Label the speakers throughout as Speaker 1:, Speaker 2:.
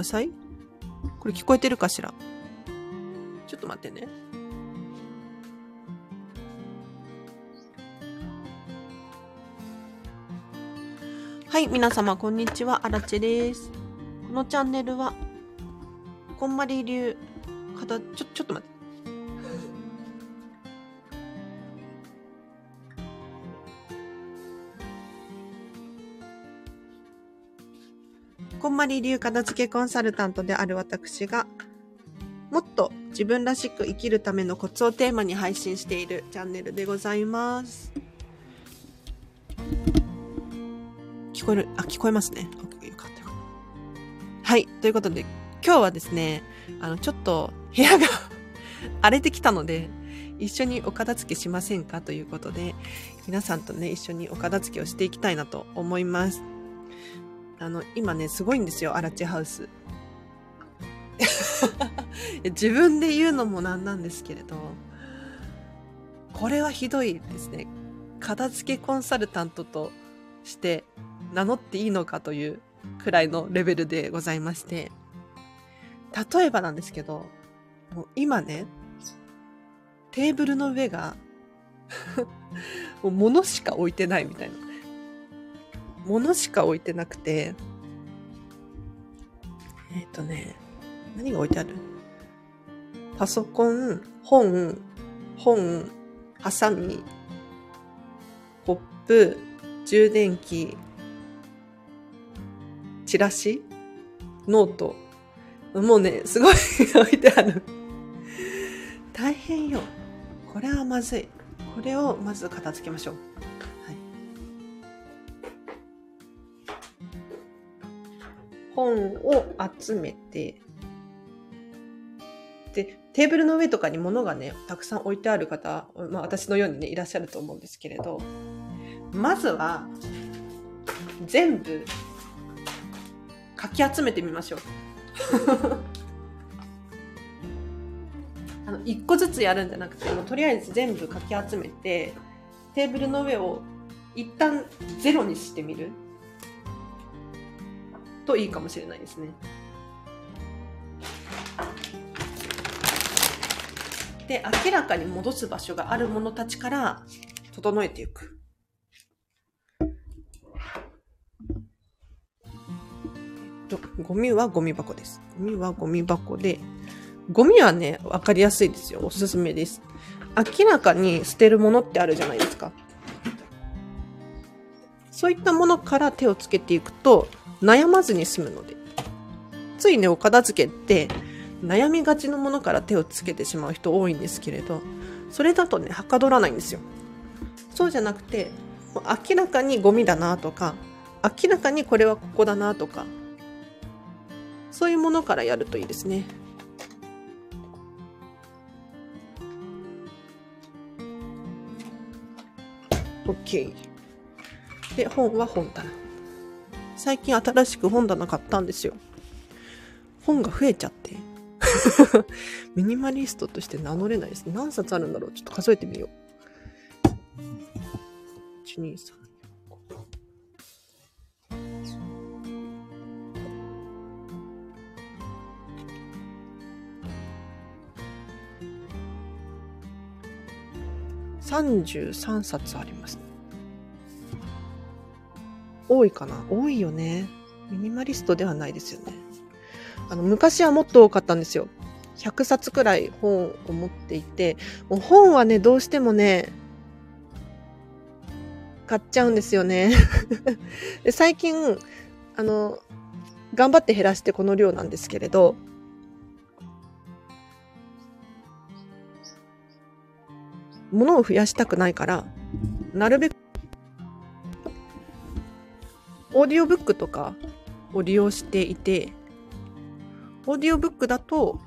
Speaker 1: ださい。これ聞こえてるかしら？ちょっと待ってね。はい、皆様、こんにちは。あらちです。このチャンネルは、こんまり流、ちょ、ちょっり流片付けコンサルタントである私が、もっと自分らしく生きるためのコツをテーマに配信しているチャンネルでございます。聞こえる？あ、聞こえますね。よかったよかった。はい。ということで、今日はですね、あの、ちょっと部屋が 荒れてきたので、一緒にお片付けしませんか？ということで、皆さんとね、一緒にお片付けをしていきたいなと思います。あの、今ね、すごいんですよ、アラチハウス。自分で言うのもなんなんですけれど、これはひどいですね。片付けコンサルタントとして名乗っていいのかというくらいのレベルでございまして、例えばなんですけど、もう今ね、テーブルの上が もう物しか置いてないみたいな。物しか置いてなくて、えっ、ー、とね、何が置いてある？パソコン、本、本、ハサミ、コップ、充電器、チラシ、ノート。もうね、すごい置いてある。大変よ。これはまずい。これをまず片付けましょう。本を集めて、で、テーブルの上とかに物がね、たくさん置いてある方、まあ私のようにね、いらっしゃると思うんですけれど、まずは、全部、かき集めてみましょう。あの、一個ずつやるんじゃなくて、もうとりあえず全部かき集めて、テーブルの上を一旦ゼロにしてみる。といいかもしれないですね。で、明らかに戻す場所があるものたちから整えていく。ゴミはゴミ箱です。ゴミはゴミ箱で、ゴミはね、わかりやすいですよ。おすすめです。明らかに捨てるものってあるじゃないですか。そういったものから手をつけていくと、悩まずに済むので。ついね、お片付けって悩みがちのものから手をつけてしまう人多いんですけれど、それだとね、はかどらないんですよ。そうじゃなくて、明らかにゴミだなとか、明らかにこれはここだなとか、そういうものからやるといいですね。OK。で、本は本棚。最近新しく本棚買ったんですよ。本が増えちゃって。ミニマリストとして名乗れないです。何冊あるんだろうちょっと数えてみよう。1、2、3。33冊ありますね。多いかな多いよね。ミニマリストではないですよね。あの、昔はもっと多かったんですよ。100冊くらい本を持っていて、もう本はね、どうしてもね、買っちゃうんですよね で。最近、あの、頑張って減らしてこの量なんですけれど、物を増やしたくないから、なるべくオーディオブックとかを利用していて、オーディオブックだと、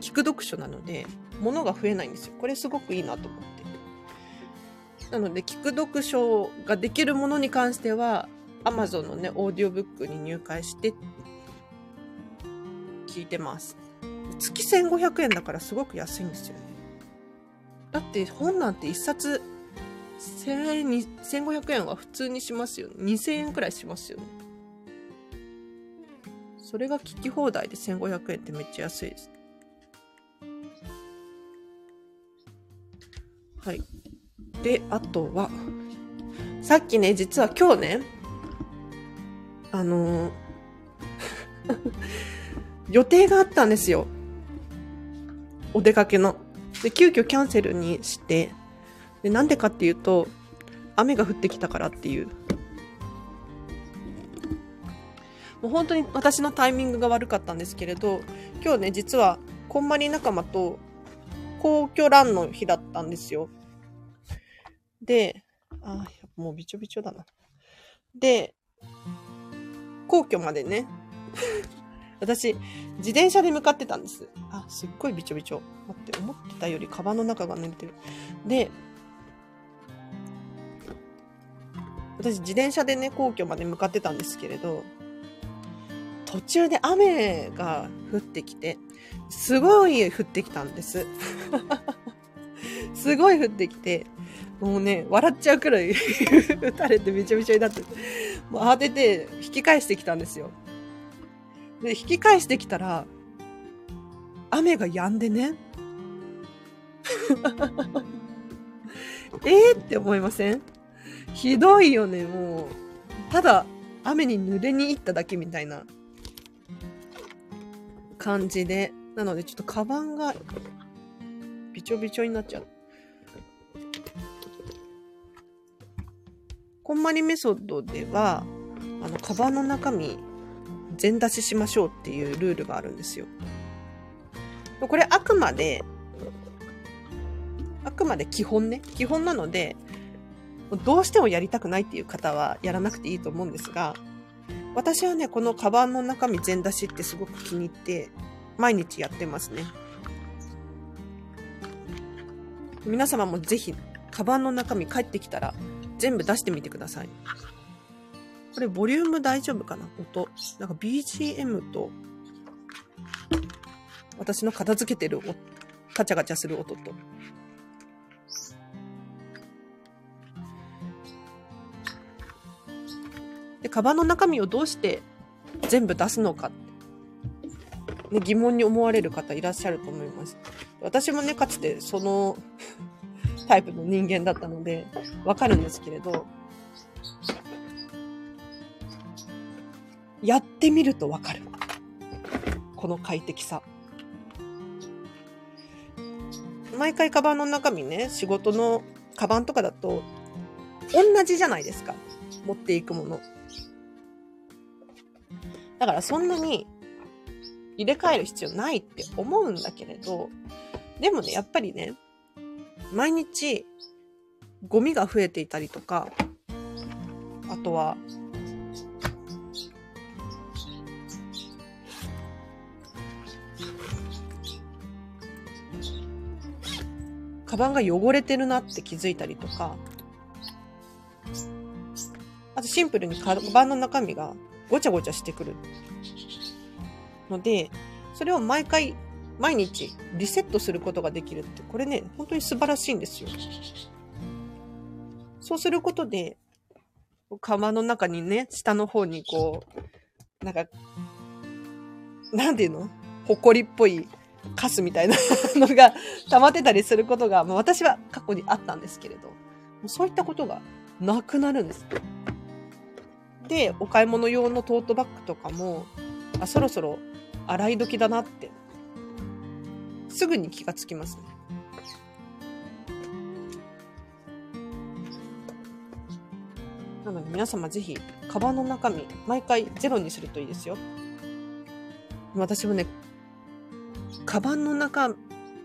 Speaker 1: 聞く読書なので、物が増えないんですよ。これすごくいいなと思って。なので、聞く読書ができるものに関しては、Amazon のね、オーディオブックに入会して、聞いてます。月1500円だからすごく安いんですよね。だって本なんて一冊1500円は普通にしますよね。2000円くらいしますよね。それが聞き放題で1500円ってめっちゃ安いです。はい。で、あとは、さっきね、実は今日ね、あのー、予定があったんですよ。お出かけの。で、急遽キャンセルにして、で、なんでかっていうと、雨が降ってきたからっていう。もう本当に私のタイミングが悪かったんですけれど、今日ね、実は、こんまり仲間と皇居ランの日だったんですよ。で、あ、もうびちょびちょだな。で、皇居までね、私、自転車で向かってたんです。あ、すっごいびちょびちょ。待って、思ってたよりカバンの中が濡れてる。で、私自転車でね、皇居まで向かってたんですけれど、途中で雨が降ってきて、すごい降ってきたんです。すごい降ってきて、もうね、笑っちゃうくらい 打たれてびちょびちょになって、もう慌てて引き返してきたんですよ。で、引き返してきたら、雨が止んでね。えーって思いません？ひどいよね、もう。ただ、雨に濡れに行っただけみたいな感じで。なので、ちょっとカバンがびちょびちょになっちゃう。こんまりメソッドでは、あの、カバンの中身、全出ししましょうっていうルールがあるんですよ。これあくまで、あくまで基本ね、基本なので、どうしてもやりたくないっていう方はやらなくていいと思うんですが、私はね、このカバンの中身全出しってすごく気に入って、毎日やってますね。皆様もぜひ、カバンの中身帰ってきたら、全部出してみてください。これ、ボリューム大丈夫かな？音。なんか BGM と、私の片付けてるガチャガチャする音と。で、カバンの中身をどうして全部出すのか、ね、疑問に思われる方いらっしゃると思います。私もね、かつてその タイプの人間だったので、わかるんですけれど、やってみるとわかる。この快適さ。毎回カバンの中身ね、仕事のカバンとかだと、同じじゃないですか。持っていくもの。だからそんなに入れ替える必要ないって思うんだけれど、でもね、やっぱりね、毎日ゴミが増えていたりとか、あとは、カバンが汚れてるなって気づいたりとか、あとシンプルにカバンの中身がごちゃごちゃしてくる。ので、それを毎回、毎日リセットすることができるって、これね、本当に素晴らしいんですよ。そうすることで、釜の中にね、下の方にこう、なんか、なんていうの？埃っぽいカスみたいな のが溜まってたりすることが、まあ、私は過去にあったんですけれど、そういったことがなくなるんです。で、お買い物用のトートバッグとかも、あ、そろそろ洗い時だなって、すぐに気がつきますね。なので皆様ぜひ、カバンの中身、毎回ゼロにするといいですよ。私もね、カバンの中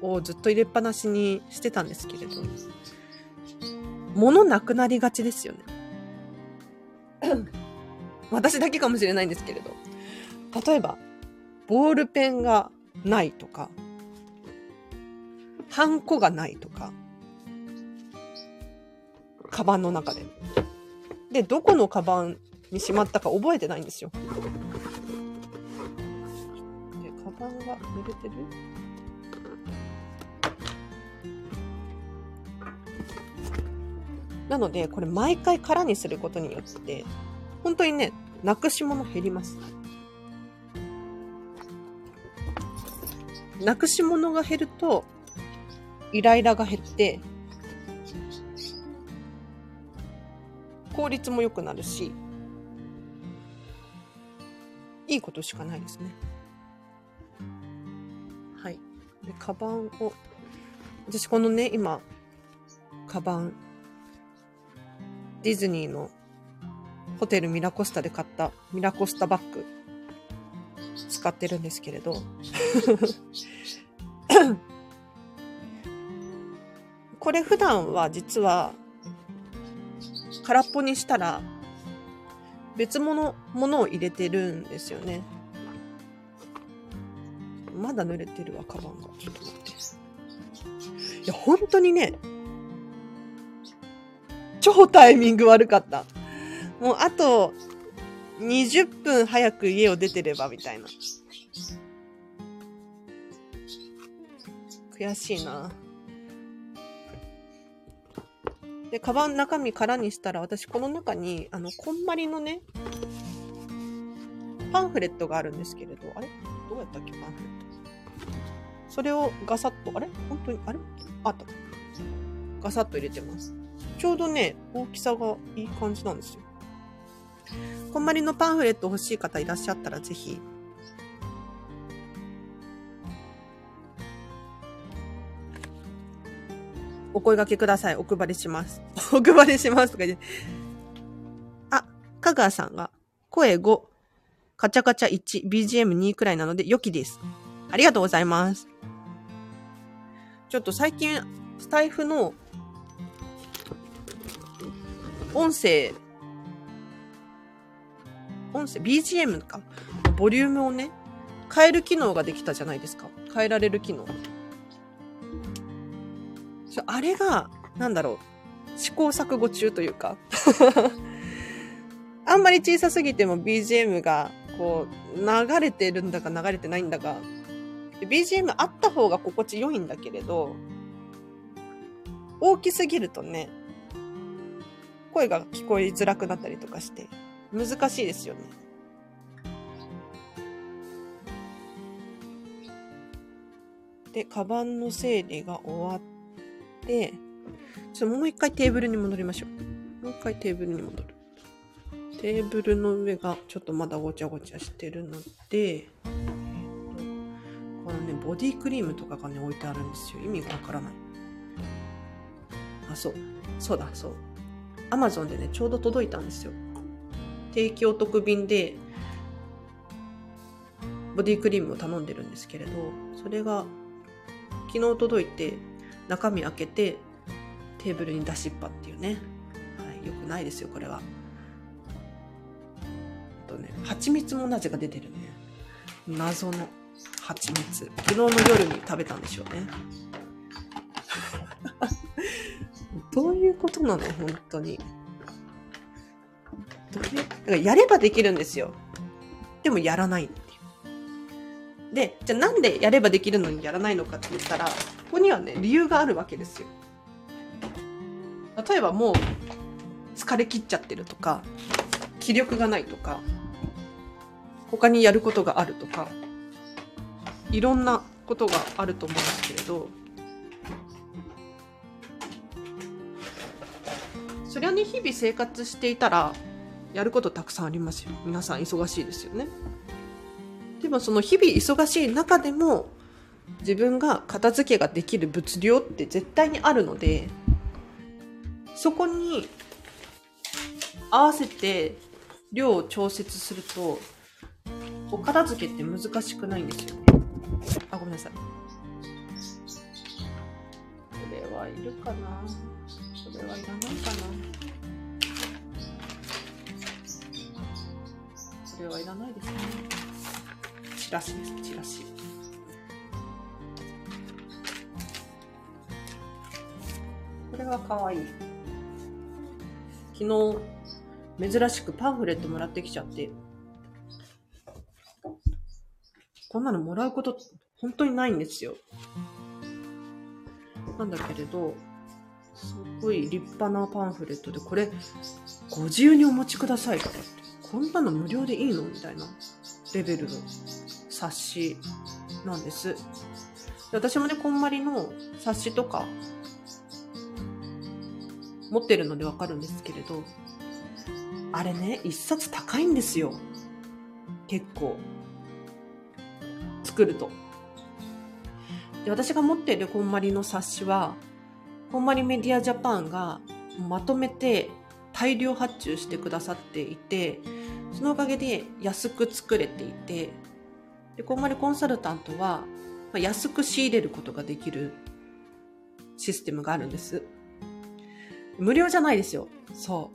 Speaker 1: をずっと入れっぱなしにしてたんですけれど、物なくなりがちですよね。私だけかもしれないんですけれど。例えば、ボールペンがないとか、ハンコがないとか、カバンの中で。で、どこのカバンにしまったか覚えてないんですよ。で、カバンが濡れてる？なので、これ毎回空にすることによって、本当にね、なくし物減ります。なくし物が減ると、イライラが減って、効率も良くなるし、いいことしかないですね。はい。で、カバンを、私このね、今、カバン、ディズニーのホテルミラコスタで買ったミラコスタバッグ使ってるんですけれど これ普段は実は空っぽにしたら別物、ものを入れてるんですよね。まだ濡れてるわ、カバンが。ちょっと待って。いや、本当にね、超タイミング悪かった。もうあと20分早く家を出てればみたいな。悔しいな。で、カバン中身空にしたら、私この中に、あの、こんまりのね、パンフレットがあるんですけれど、あれ？どうやったっけパンフレット。それをガサッと、あれ？本当に、あれ？あった。ガサッと入れてます。ちょうどね、大きさがいい感じなんですよ。こんまりのパンフレット欲しい方いらっしゃったらぜひ、お声掛けください。お配りします。お配りしますとか言って。あ、香川さんが、声5、カチャカチャ1、BGM2 くらいなので良きです。ありがとうございます。ちょっと最近、スタイフの音声、音声、BGM か、ボリュームをね、変える機能ができたじゃないですか。変えられる機能。あれが、なんだろう、試行錯誤中というか。あんまり小さすぎても BGM が、こう、流れてるんだか流れてないんだか、BGM あった方が心地よいんだけれど、大きすぎるとね、声が聞こえづらくなったりとかして、難しいですよね。で、カバンの整理が終わって、ちょっともう一回テーブルに戻りましょう。もう一回テーブルに戻る。テーブルの上がちょっとまだごちゃごちゃしてるので、このね、ボディクリームとかがね、置いてあるんですよ。意味がわからない。あ、そう。そうだ、そう。アマゾンでね、ちょうど届いたんですよ。提供特便で、ボディクリームを頼んでるんですけれど、それが昨日届いて、中身開けて、テーブルに出しっぱっていうね。はい、よくないですよ、これは。あとね、蜂蜜もなぜか出てるね。謎の蜂蜜。昨日の夜に食べたんでしょうね。どういうことなの本当に。だからやればできるんですよ。でもやらないっていう。で、じゃあなんでやればできるのにやらないのかって言ったら、ここにはね、理由があるわけですよ。例えばもう、疲れ切っちゃってるとか、気力がないとか、他にやることがあるとか、いろんなことがあると思うんですけれど、そりゃね、日々生活していたら、やることたくさんありますよ。皆さん忙しいですよね。でもその日々忙しい中でも、自分が片付けができる物量って絶対にあるので、そこに合わせて量を調節すると、お片付けって難しくないんですよね。あ、ごめんなさい。これはいるかな？これはいらないかな？これはいらないですね。チラシですチラシ。これはかわい。い昨日珍しくパンフレットもらってきちゃって。こんなのもらうこと本当にないんですよ。なんだけれどすごい立派なパンフレットで、これ、ご自由にお持ちくださいって、こんなの無料でいいの？みたいなレベルの冊子なんです。で私もね、こんまりの冊子とか持ってるのでわかるんですけれど、あれね、一冊高いんですよ。結構。作ると。で私が持ってるこんまりの冊子は、こんまりメディアジャパンがまとめて大量発注してくださっていて、そのおかげで安く作れていて、で、こんまりコンサルタントは、ま安く仕入れることができるシステムがあるんです。無料じゃないですよ。そ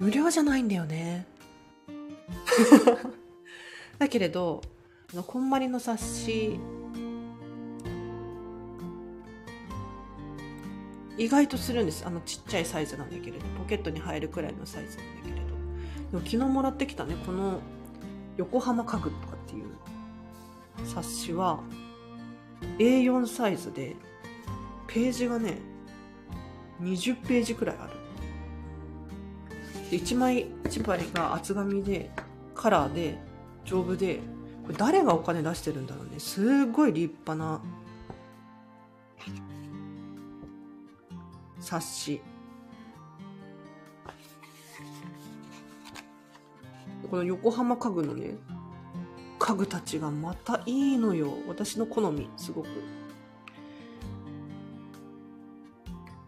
Speaker 1: う。無料じゃないんだよね。だけれど、こんまりの冊子、意外とするんです。あのちっちゃいサイズなんだけれど、ポケットに入るくらいのサイズなんだけれど。でも昨日もらってきたね、この横浜家具とかっていう冊子は A4 サイズで、ページがね、20ページくらいある。1枚1枚が厚紙で、カラーで、丈夫で、これ誰がお金出してるんだろうね。すごい立派な冊子。この横浜家具のね、家具たちがまたいいのよ。私の好み、すごく。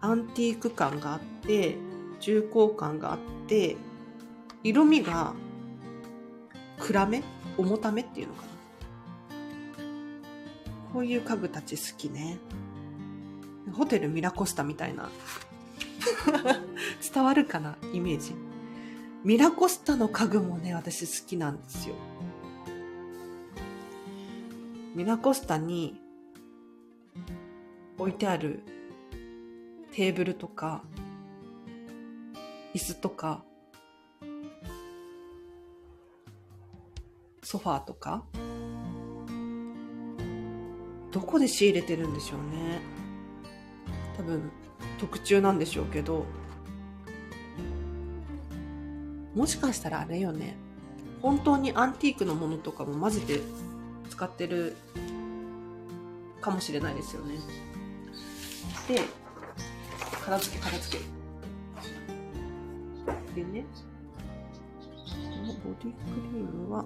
Speaker 1: アンティーク感があって、重厚感があって、色味が暗め重ためっていうのかな。こういう家具たち好きね。ホテルミラコスタみたいな。伝わるかな？イメージ。ミラコスタの家具もね、私好きなんですよ。ミラコスタに置いてあるテーブルとか、椅子とか、ソファーとか、どこで仕入れてるんでしょうね。多分、特注なんでしょうけど、もしかしたらあれよね。本当にアンティークのものとかも混ぜて使ってるかもしれないですよね。で、片付け片付けでねこのボディクリームは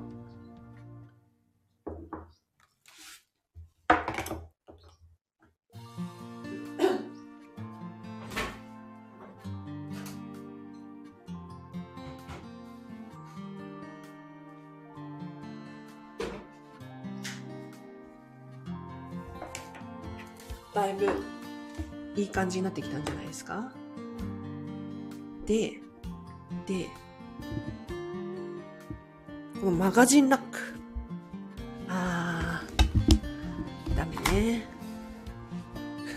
Speaker 1: いぶいい感じになってきたんじゃないですか？で、で、このマガジンラック。あー、ダメね。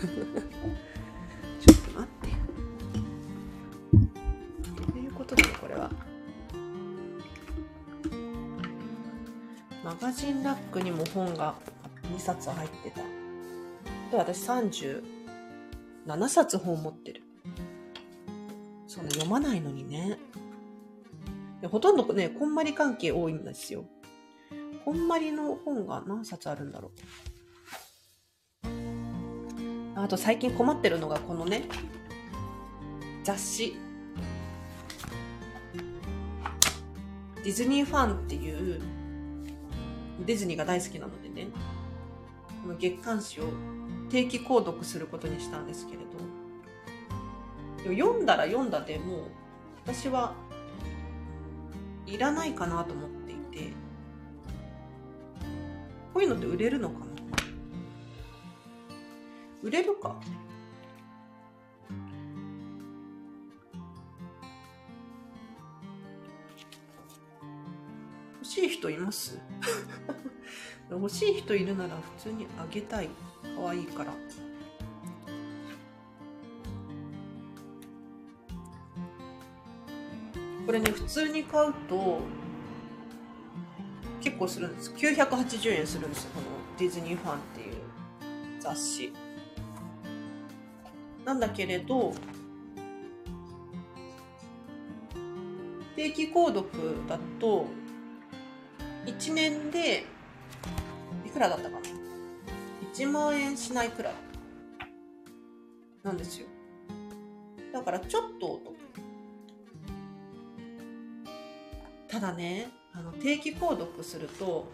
Speaker 1: ちょっと待って。どういうことだろこれは。マガジンラックにも本が2冊入ってた。で、私37冊本持ってる。そんな読まないのにね。ほとんどね、こんまり関係多いんですよ。こんまりの本が何冊あるんだろう。あと最近困ってるのがこのね、雑誌。ディズニーファンっていう、ディズニーが大好きなのでね、この月刊誌を定期購読することにしたんですけれど。読んだら読んだでもう私はいらないかなと思っていて。こういうのって売れるのかな？売れるか？欲しい人います？欲しい人いるなら普通にあげたい。可愛いから。これね普通に買うと結構するんです。980円するんですこのディズニーファンっていう雑誌。なんだけれど、定期購読だと、1年で、いくらだったかな？?1 万円しないくらい。なんですよ。だからちょっとお得。ただね、あの、定期購読すると、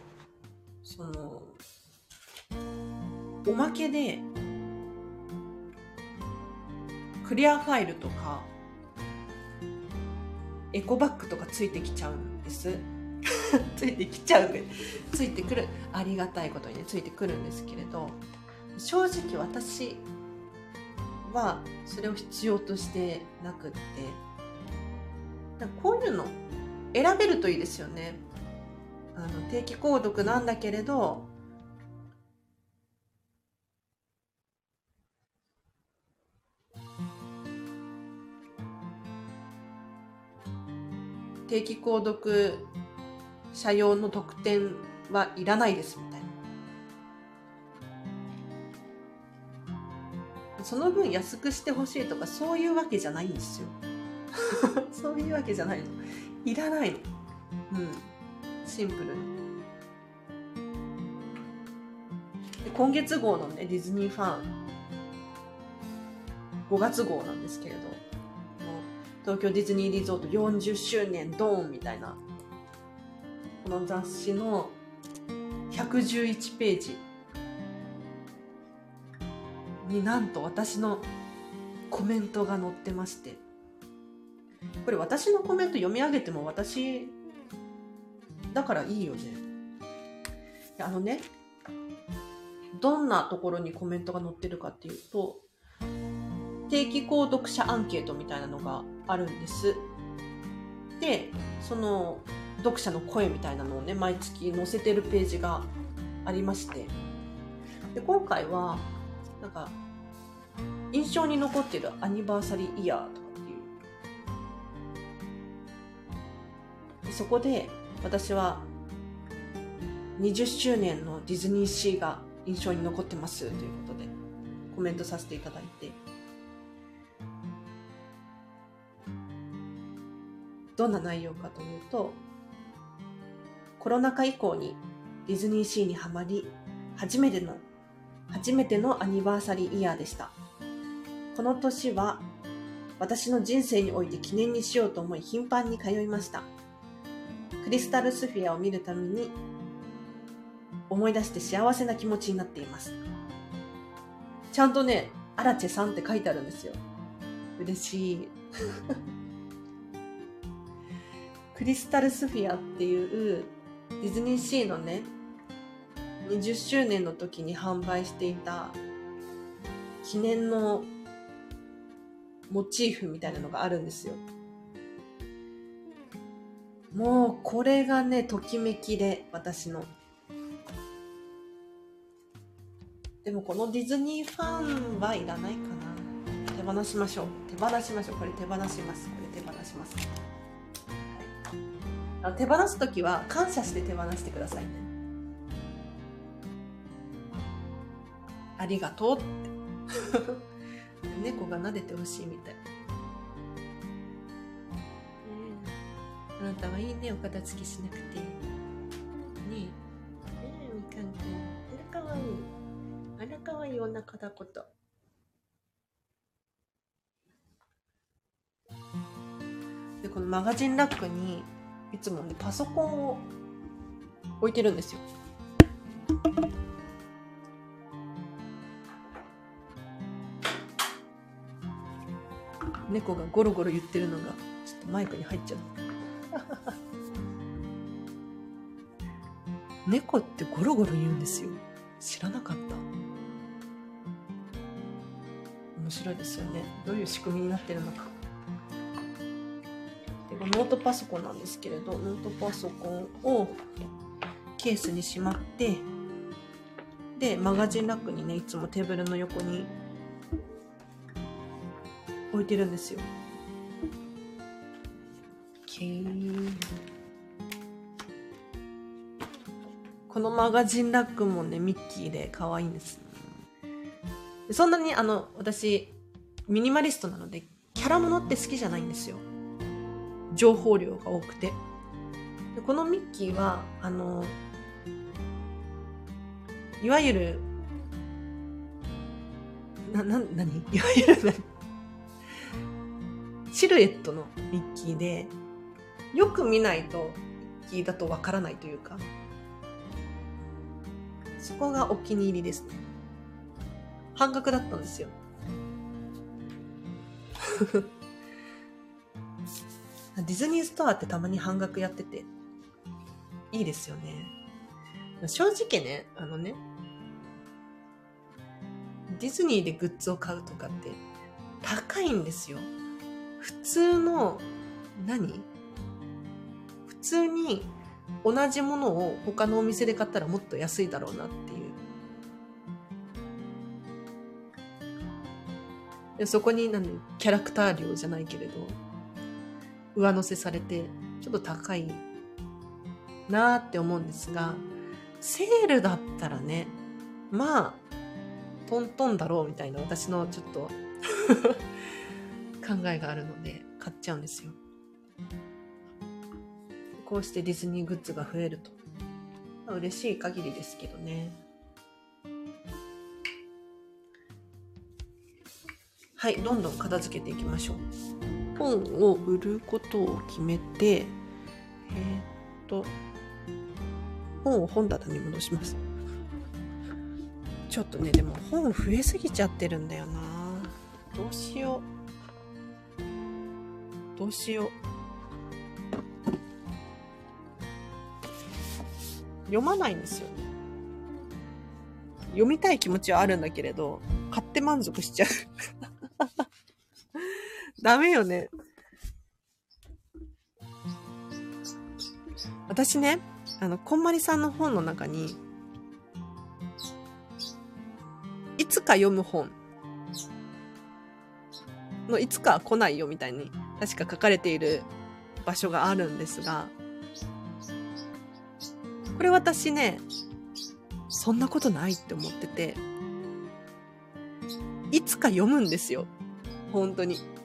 Speaker 1: その、おまけで、クリアファイルとか、エコバッグとかついてきちゃうんです。ついてきちゃう。ついてくる。ありがたいことにね、ついてくるんですけれど、正直私はそれを必要としてなくって、こういうの選べるといいですよね。あの定期購読なんだけれど、定期購読者用の特典はいらないですみたいな。その分安くしてほしいとかそういうわけじゃないんですよ。そういうわけじゃないの。いらないの。うん。シンプルに。今月号のね、ディズニーファン、5月号なんですけれど、東京ディズニーリゾート40周年ドーンみたいな、この雑誌の111ページになんと私のコメントが載ってまして、これ私のコメント読み上げても私だからいいよね。あのね、どんなところにコメントが載ってるかっていうと、定期購読者アンケートみたいなのがあるんです。で、その読者の声みたいなのをね、毎月載せてるページがありまして、で今回は、なんか、印象に残ってるアニバーサリーイヤーとかっていう。そこで私は20周年のディズニーシーが印象に残ってますということでコメントさせていただいて。どんな内容かというとコロナ禍以降にディズニーシーにはまり初めての初めてのアニバーサリーイヤーでしたこの年は私の人生において記念にしようと思い頻繁に通いましたクリスタルスフィアを見るために思い出して幸せな気持ちになっています。ちゃんとね、アラチェさんって書いてあるんですよ。嬉しい。クリスタルスフィアっていうディズニーシーのね、20周年の時に販売していた記念のモチーフみたいなのがあるんですよ。もうこれがね、ときめきで、私の。でもこのディズニーファンはいらないかな。手放しましょう。手放しましょう。これ手放します。これ手放します。はい、手放すときは感謝して手放してくださいね。ありがとうって。猫が撫でてほしいみたい。あなたはいいねお片付けしなくてねえねえみかんくんあらかわいいあらかわいいお腹だことでこのマガジンラックにいつもねパソコンを置いてるんですよ猫がゴロゴロ言ってるのがちょっとマイクに入っちゃう 猫ってゴロゴロ言うんですよ。知らなかった。面白いですよね。どういう仕組みになってるのか。でノートパソコンなんですけれど、ノートパソコンをケースにしまって、で、マガジンラックにね、いつもテーブルの横に置いてるんですよ。このマガジンラックもね、ミッキーで可愛いんです。そんなに、あの、私、ミニマリストなので、キャラものって好きじゃないんですよ。情報量が多くて。でこのミッキーは、あの、いわゆる、な、な、なにいわゆる何？シルエットのミッキーで、よく見ないとミッキーだとわからないというか、そこがお気に入りですね。半額だったんですよ。ディズニーストアってたまに半額やってて、いいですよね。正直ね、あのね、ディズニーでグッズを買うとかって高いんですよ。普通の、何？普通に同じものを他のお店で買ったらもっと安いだろうなっていう。そこに何？キャラクター料じゃないけれど、上乗せされて、ちょっと高いなーって思うんですが、セールだったらね、まあ、トントンだろうみたいな私のちょっと 考えがあるので買っちゃうんですよ。こうしてディズニーグッズが増えると。まあ、嬉しい限りですけどね。はい、どんどん片付けていきましょう。本を売ることを決めて、えー、っと、本を本棚に戻します。ちょっとね、でも本増えすぎちゃってるんだよな。どうしよう。どうしよう。読まないんですよね。読みたい気持ちはあるんだけれど、買って満足しちゃう。ダメよね。私ね、あの、こんまりさんの本の中に、いつか読む本のいつか来ないよみたいに確か書かれている場所があるんですが、これ私ね、そんなことないって思ってて、いつか読むんですよ。本当に。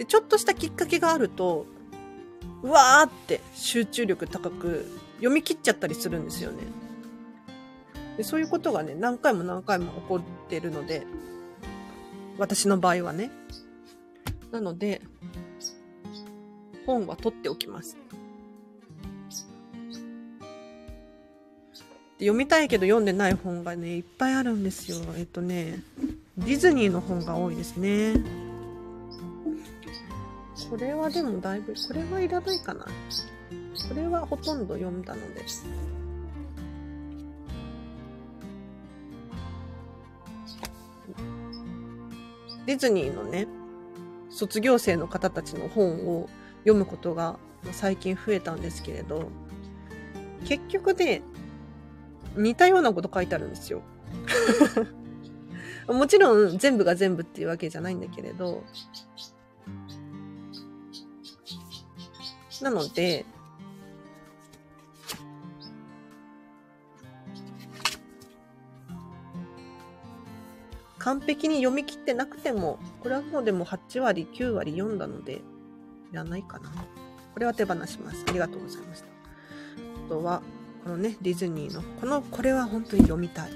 Speaker 1: で、ちょっとしたきっかけがあると、うわーって集中力高く読み切っちゃったりするんですよね。でそういうことがね、何回も何回も起こってるので、私の場合はね。なので、本は取っておきます。読みたいけど読んでない本がね、いっぱいあるんですよ。えっとね、ディズニーの本が多いですね。これはでもだいぶ、これはいらないかな。これはほとんど読んだので。ディズニーのね、卒業生の方たちの本を読むことが最近増えたんですけれど、結局ね、似たようなこと書いてあるんですよ。もちろん全部が全部っていうわけじゃないんだけれど、なので、完璧に読み切ってなくても、これはもうでも8割、9割読んだので、いらないかな。これは手放します。ありがとうございました。あとは、このね、ディズニーの、この、これは本当に読みたい。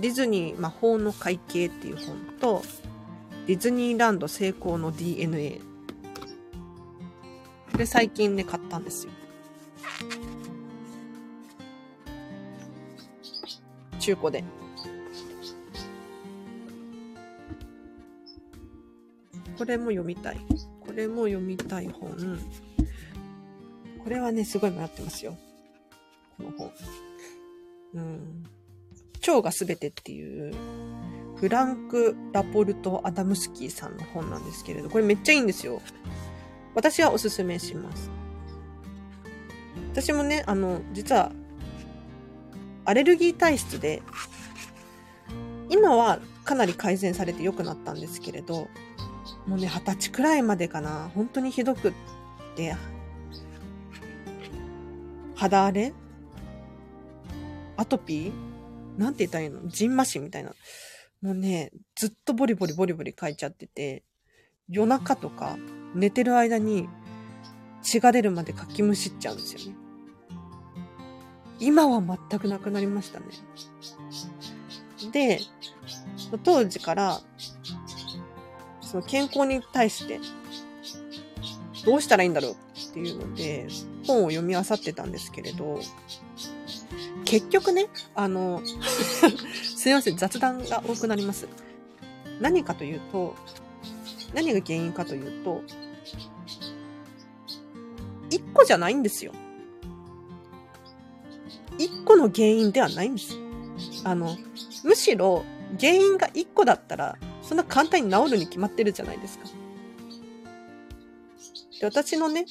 Speaker 1: ディズニー魔法の会計っていう本と、ディズニーランド成功の DNA。これ最近ね、買ったんですよ。中古で。これも読みたい。これも読みたい本。これはね、すごい迷ってますよ。この本。うん。蝶がすべてっていう、フランク・ラポルト・アダムスキーさんの本なんですけれど、これめっちゃいいんですよ。私はおすすめします。私もね、あの、実は、アレルギー体質で、今はかなり改善されて良くなったんですけれど、もうね、二十歳くらいまでかな。本当にひどくって、肌荒れ？アトピー？なんて言ったらいいの？ジンマシンみたいな。もうね、ずっとボリボリボリボリ書いちゃってて、夜中とか寝てる間に血が出るまで書きむしっちゃうんですよね。今は全くなくなりましたね。で、当時から、その健康に対して、どうしたらいいんだろうっていうので、本を読み漁ってたんですけれど、結局ね、あの、すいません、雑談が多くなります。何かというと、何が原因かというと、一個じゃないんですよ。一個の原因ではないんです。あの、むしろ原因が一個だったら、そんな簡単に治るに決まってるじゃないですか。で私のね、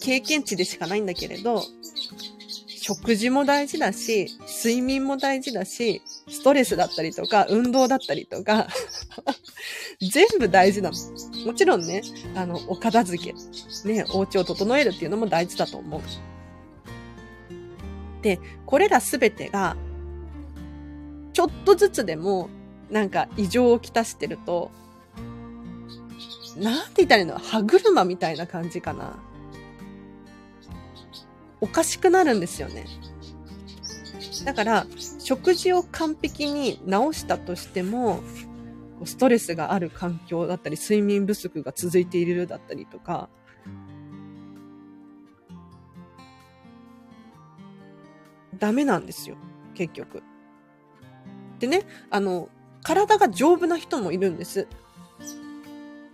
Speaker 1: 経験値でしかないんだけれど、食事も大事だし、睡眠も大事だし、ストレスだったりとか、運動だったりとか 全部大事なの。もちろんね、あの、お片付け、ね、お家を整えるっていうのも大事だと思う。で、これらすべてが、ちょっとずつでも、なんか異常をきたしてると、なんて言ったらいいの？歯車みたいな感じかな。おかしくなるんですよね。だから、食事を完璧に直したとしても、ストレスがある環境だったり、睡眠不足が続いているだったりとか、ダメなんですよ、結局。でね、あの、体が丈夫な人もいるんです。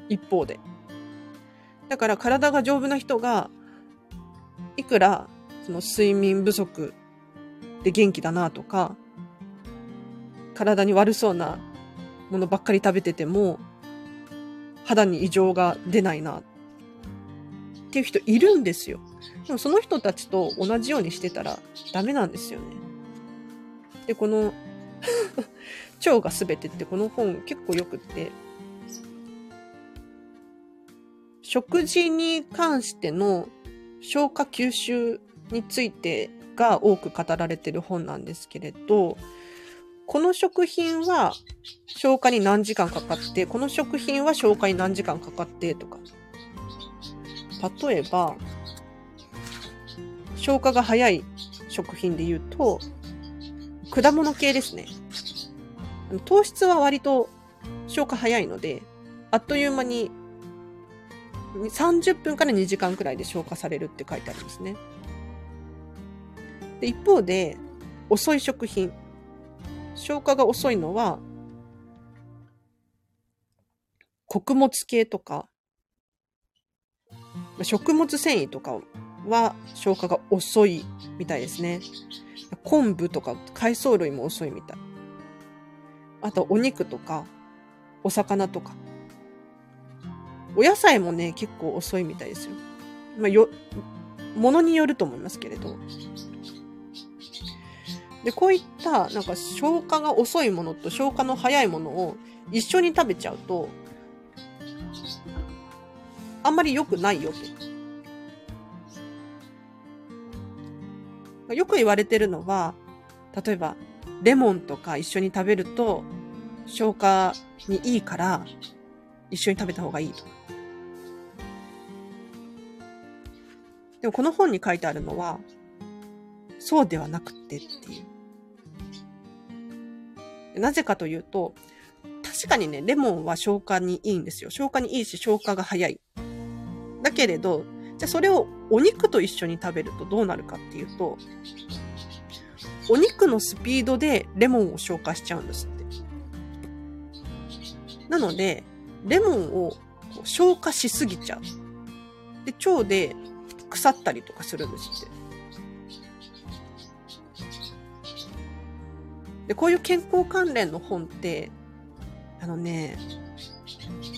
Speaker 1: 一方で。だから体が丈夫な人が、いくら、その睡眠不足で元気だなとか、体に悪そうなものばっかり食べてても、肌に異常が出ないなっていう人いるんですよ。でもその人たちと同じようにしてたらダメなんですよね。で、この 腸が全てってこの本結構よくって、食事に関しての消化吸収についてが多く語られてる本なんですけれど、この食品は消化に何時間かかって、この食品は消化に何時間かかってとか。例えば、消化が早い食品で言うと、果物系ですね。糖質は割と消化早いので、あっという間に30分から2時間くらいで消化されるって書いてありますね。で一方で、遅い食品。消化が遅いのは、穀物系とか、食物繊維とかは消化が遅いみたいですね。昆布とか海藻類も遅いみたい。あとお肉とか、お魚とか。お野菜もね、結構遅いみたいですよ。まあ、よ、ものによると思いますけれど。で、こういった、なんか消化が遅いものと消化の早いものを一緒に食べちゃうと、あんまり良くないよと。よく言われてるのは、例えば、レモンとか一緒に食べると、消化にいいから、一緒に食べた方がいいと。でもこの本に書いてあるのは、そうではなくてっていう。なぜかというと、確かにね、レモンは消化にいいんですよ。消化にいいし、消化が早い。だけれど、じゃあそれをお肉と一緒に食べるとどうなるかっていうと、お肉のスピードでレモンを消化しちゃうんですって。なので、レモンを消化しすぎちゃう。で、腸で腐ったりとかするんですって。で、こういう健康関連の本って、あのね、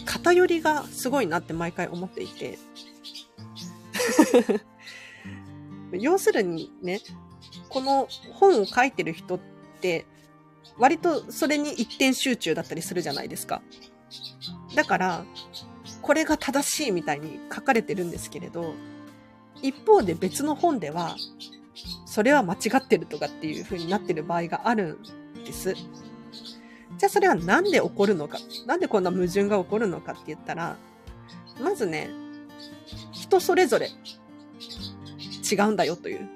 Speaker 1: 偏りがすごいなって毎回思っていて。要するにね、この本を書いてる人って、割とそれに一点集中だったりするじゃないですか。だから、これが正しいみたいに書かれてるんですけれど、一方で別の本では、それは間違ってるとかっていう風になってる場合があるんです。じゃあそれはなんで起こるのか？なんでこんな矛盾が起こるのかって言ったら、まずね、人それぞれ違うんだよという。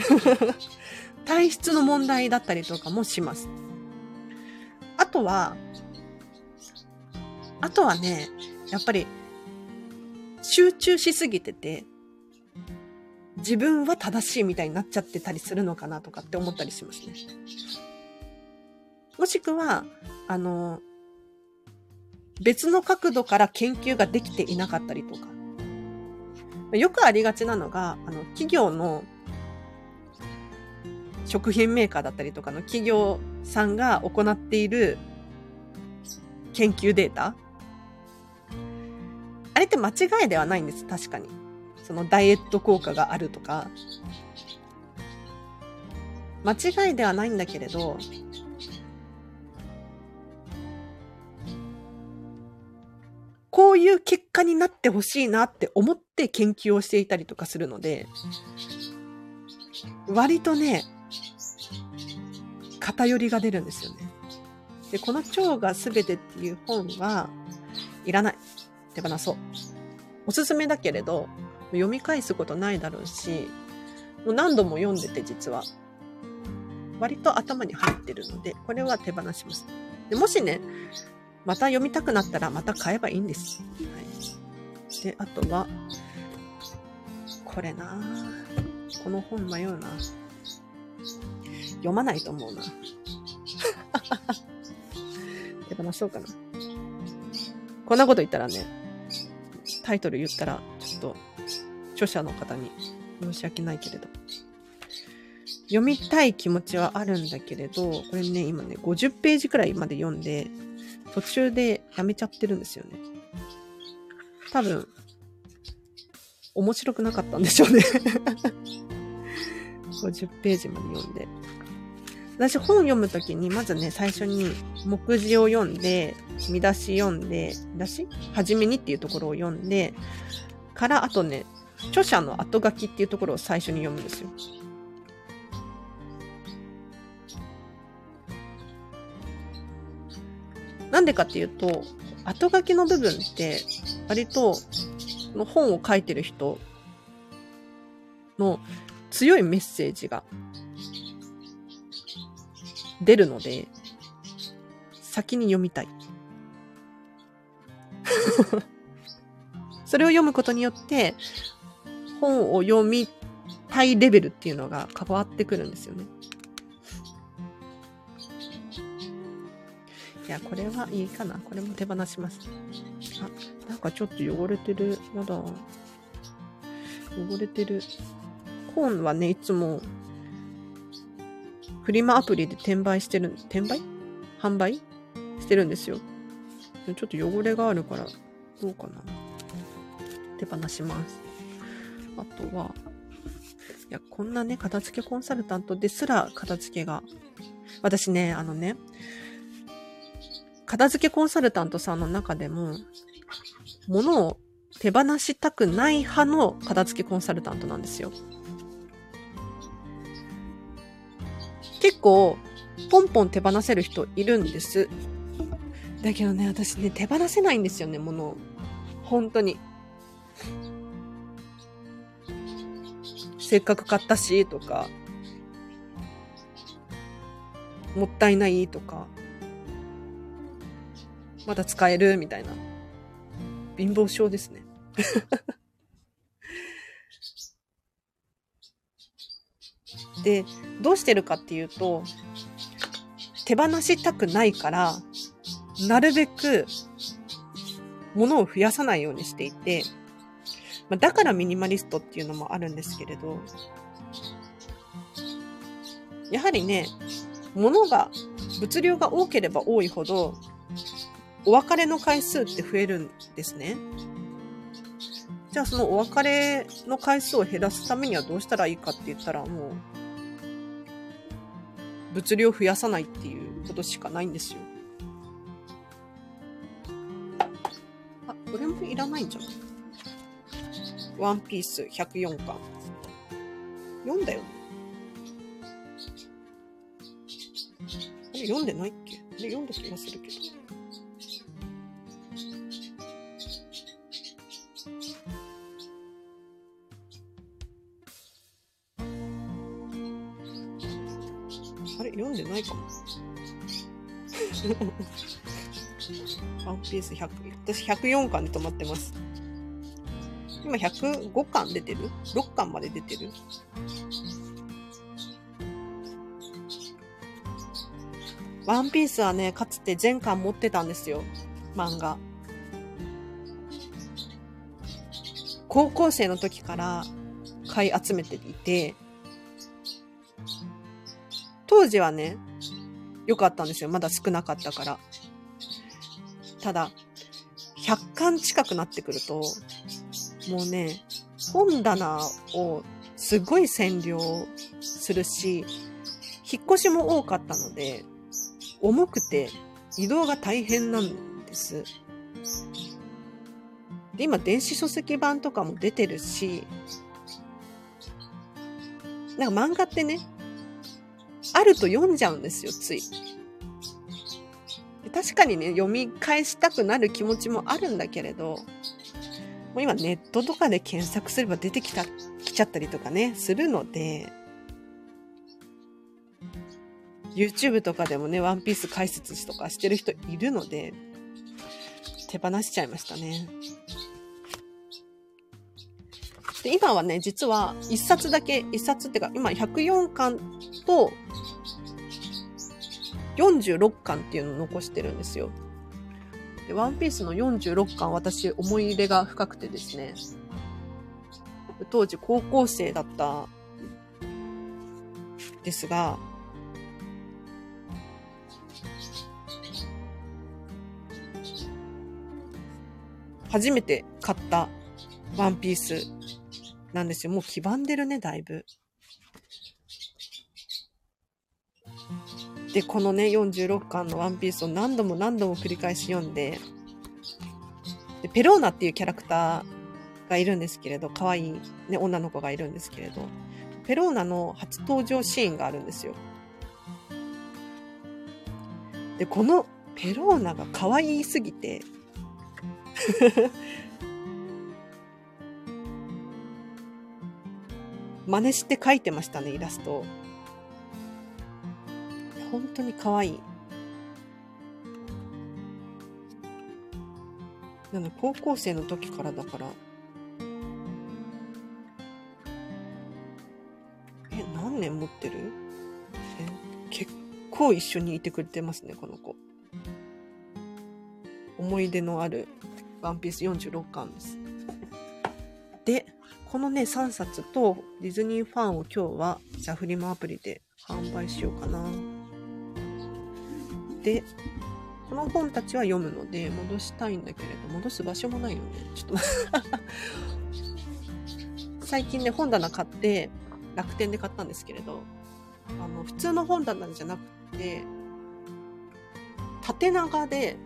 Speaker 1: 体質の問題だったりとかもします。あとは、あとはね、やっぱり集中しすぎてて、自分は正しいみたいになっちゃってたりするのかなとかって思ったりしますね。もしくは、あの、別の角度から研究ができていなかったりとか。よくありがちなのが、あの、企業の食品メーカーだったりとかの企業さんが行っている研究データあれって間違いではないんです、確かに。そのダイエット効果があるとか。間違いではないんだけれど、こういう結果になってほしいなって思って研究をしていたりとかするので、割とね、偏りが出るんですよね。で、この腸が全てっていう本はいらない。手放そう。おすすめだけれど、読み返すことないだろうし、もう何度も読んでて実は。割と頭に入ってるので、これは手放します。でもしね、また読みたくなったらまた買えばいいんです。はい、で、あとは、これなこの本迷うな読まないと思うな。手放そうかな。こんなこと言ったらね、タイトル言ったら、ちょっと、著者の方に申し訳ないけれど。読みたい気持ちはあるんだけれど、これね、今ね、50ページくらいまで読んで、途中でやめちゃってるんですよね。多分、面白くなかったんでしょうね 50ページまで読んで。私本読むときに、まずね、最初に目次を読んで、見出し読んで、見出し？はじめにっていうところを読んで、から、あとね、著者の後書きっていうところを最初に読むんですよ。なんでかっていうと、後書きの部分って、割と、の本を書いてる人の強いメッセージが出るので、先に読みたい。それを読むことによって、本を読みたいレベルっていうのが変わってくるんですよね。いや、これはいいかな。これも手放します。あ、なんかちょっと汚れてる。まだ。汚れてる。コーンはね、いつも、フリマアプリで転売してる、転売？販売？してるんですよ。ちょっと汚れがあるから、どうかな。手放します。あとは、いや、こんなね、片付けコンサルタントですら片付けが、私ね、あのね、片付けコンサルタントさんの中でも、物を手放したくない派の片付けコンサルタントなんですよ。結構、ポンポン手放せる人いるんです。だけどね、私ね、手放せないんですよね、物を。本当に。せっかく買ったし、とか、もったいないとか、まだ使えるみたいな。貧乏症ですね。で、どうしてるかっていうと、手放したくないから、なるべく物を増やさないようにしていて、まあ、だからミニマリストっていうのもあるんですけれど、やはりね、物が、物量が多ければ多いほど、お別れの回数って増えるんですね。じゃあそのお別れの回数を減らすためにはどうしたらいいかって言ったらもう、物量増やさないっていうことしかないんですよ。あ、これもいらないんじゃん。ワンピース104巻。読んだよね。あれ読んでないっけ？あれ読んだ気がするけど。あれ読んでないかも。ワンピース100、私104巻で止まってます。今105巻出てる ?6 巻まで出てる？ワンピースはね、かつて全巻持ってたんですよ。漫画。高校生の時から買い集めていて、当時はね、良かったんですよ。まだ少なかったから。ただ、100巻近くなってくると、もうね、本棚をすごい占領するし、引っ越しも多かったので、重くて移動が大変なんです。で、今電子書籍版とかも出てるし、なんか漫画ってね、あると読んじゃうんですよ、つい。確かにね、読み返したくなる気持ちもあるんだけれど、もう今ネットとかで検索すれば出てきた、来ちゃったりとかね、するので、YouTube とかでもね、ワンピース解説とかしてる人いるので、手放しちゃいましたね。で、今はね、実は一冊だけ、一冊っていうか、今104巻と46巻っていうのを残してるんですよ。で、ワンピースの46巻、私思い入れが深くてですね、当時高校生だったですが、初めて買ったワンピースなんですよ。もう黄ばんでるね、だいぶ。で、このね、46巻のワンピースを何度も何度も繰り返し読んで、で、ペローナっていうキャラクターがいるんですけれど、可愛いね、女の子がいるんですけれど、ペローナの初登場シーンがあるんですよ。で、このペローナが可愛すぎて 真似して描いてましたね、イラスト。本当に可愛い。なの高校生の時からだから。え、何年持ってる？え、結構一緒にいてくれてますね、この子。思い出のあるワンピース46巻です。で、このね、3冊とディズニーファンを今日は、じゃフリマアプリで販売しようかな。で、この本たちは読むので戻したいんだけれど、戻す場所もないよね。ちょっと 最近ね、本棚買って、楽天で買ったんですけれど、あの、普通の本棚じゃなくて、縦長で、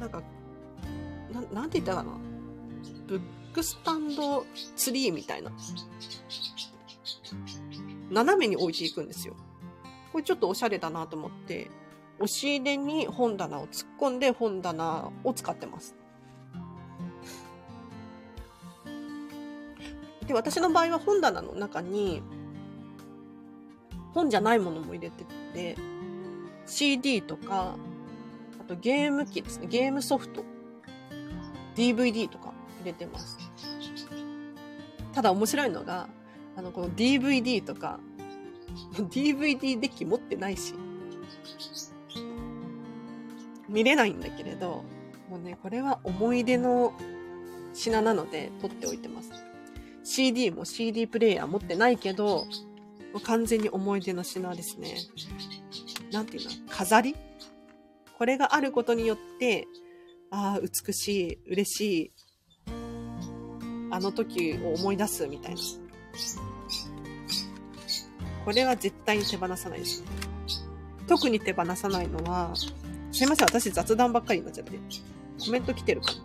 Speaker 1: なんか、ななんて言ったかな？ブックスタンドツリーみたいな。斜めに置いていくんですよ。これちょっとおしゃれだなと思って、押し入れに本棚を突っ込んで本棚を使ってます。で、私の場合は本棚の中に本じゃないものも入れてて、CD とか、あとゲーム機ですね。ゲームソフト、DVD とか入れてます。ただ面白いのが、あの、この DVD とか、DVD デッキ持ってないし、見れないんだけれど、もうね、これは思い出の品なので取っておいてます。CD も CD プレイヤー持ってないけど、もう完全に思い出の品ですね。なんていうの？飾り？これがあることによって、ああ、美しい、嬉しい、あの時を思い出すみたいな。これは絶対に手放さないですね。特に手放さないのは、すいません、私雑談ばっかりになっちゃって。コメント来てるかな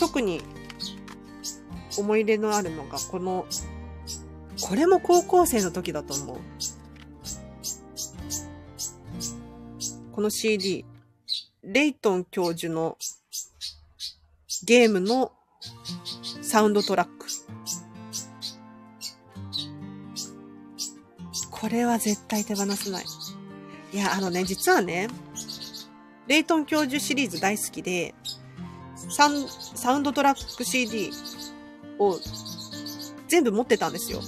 Speaker 1: 特に思い入れのあるのが、この、これも高校生の時だと思う。この CD、レイトン教授のゲームのサウンドトラック。これは絶対手放せない。いや、あのね、実はね、レイトン教授シリーズ大好きで、サンサウンドトラック CD を全部持ってたんですよ。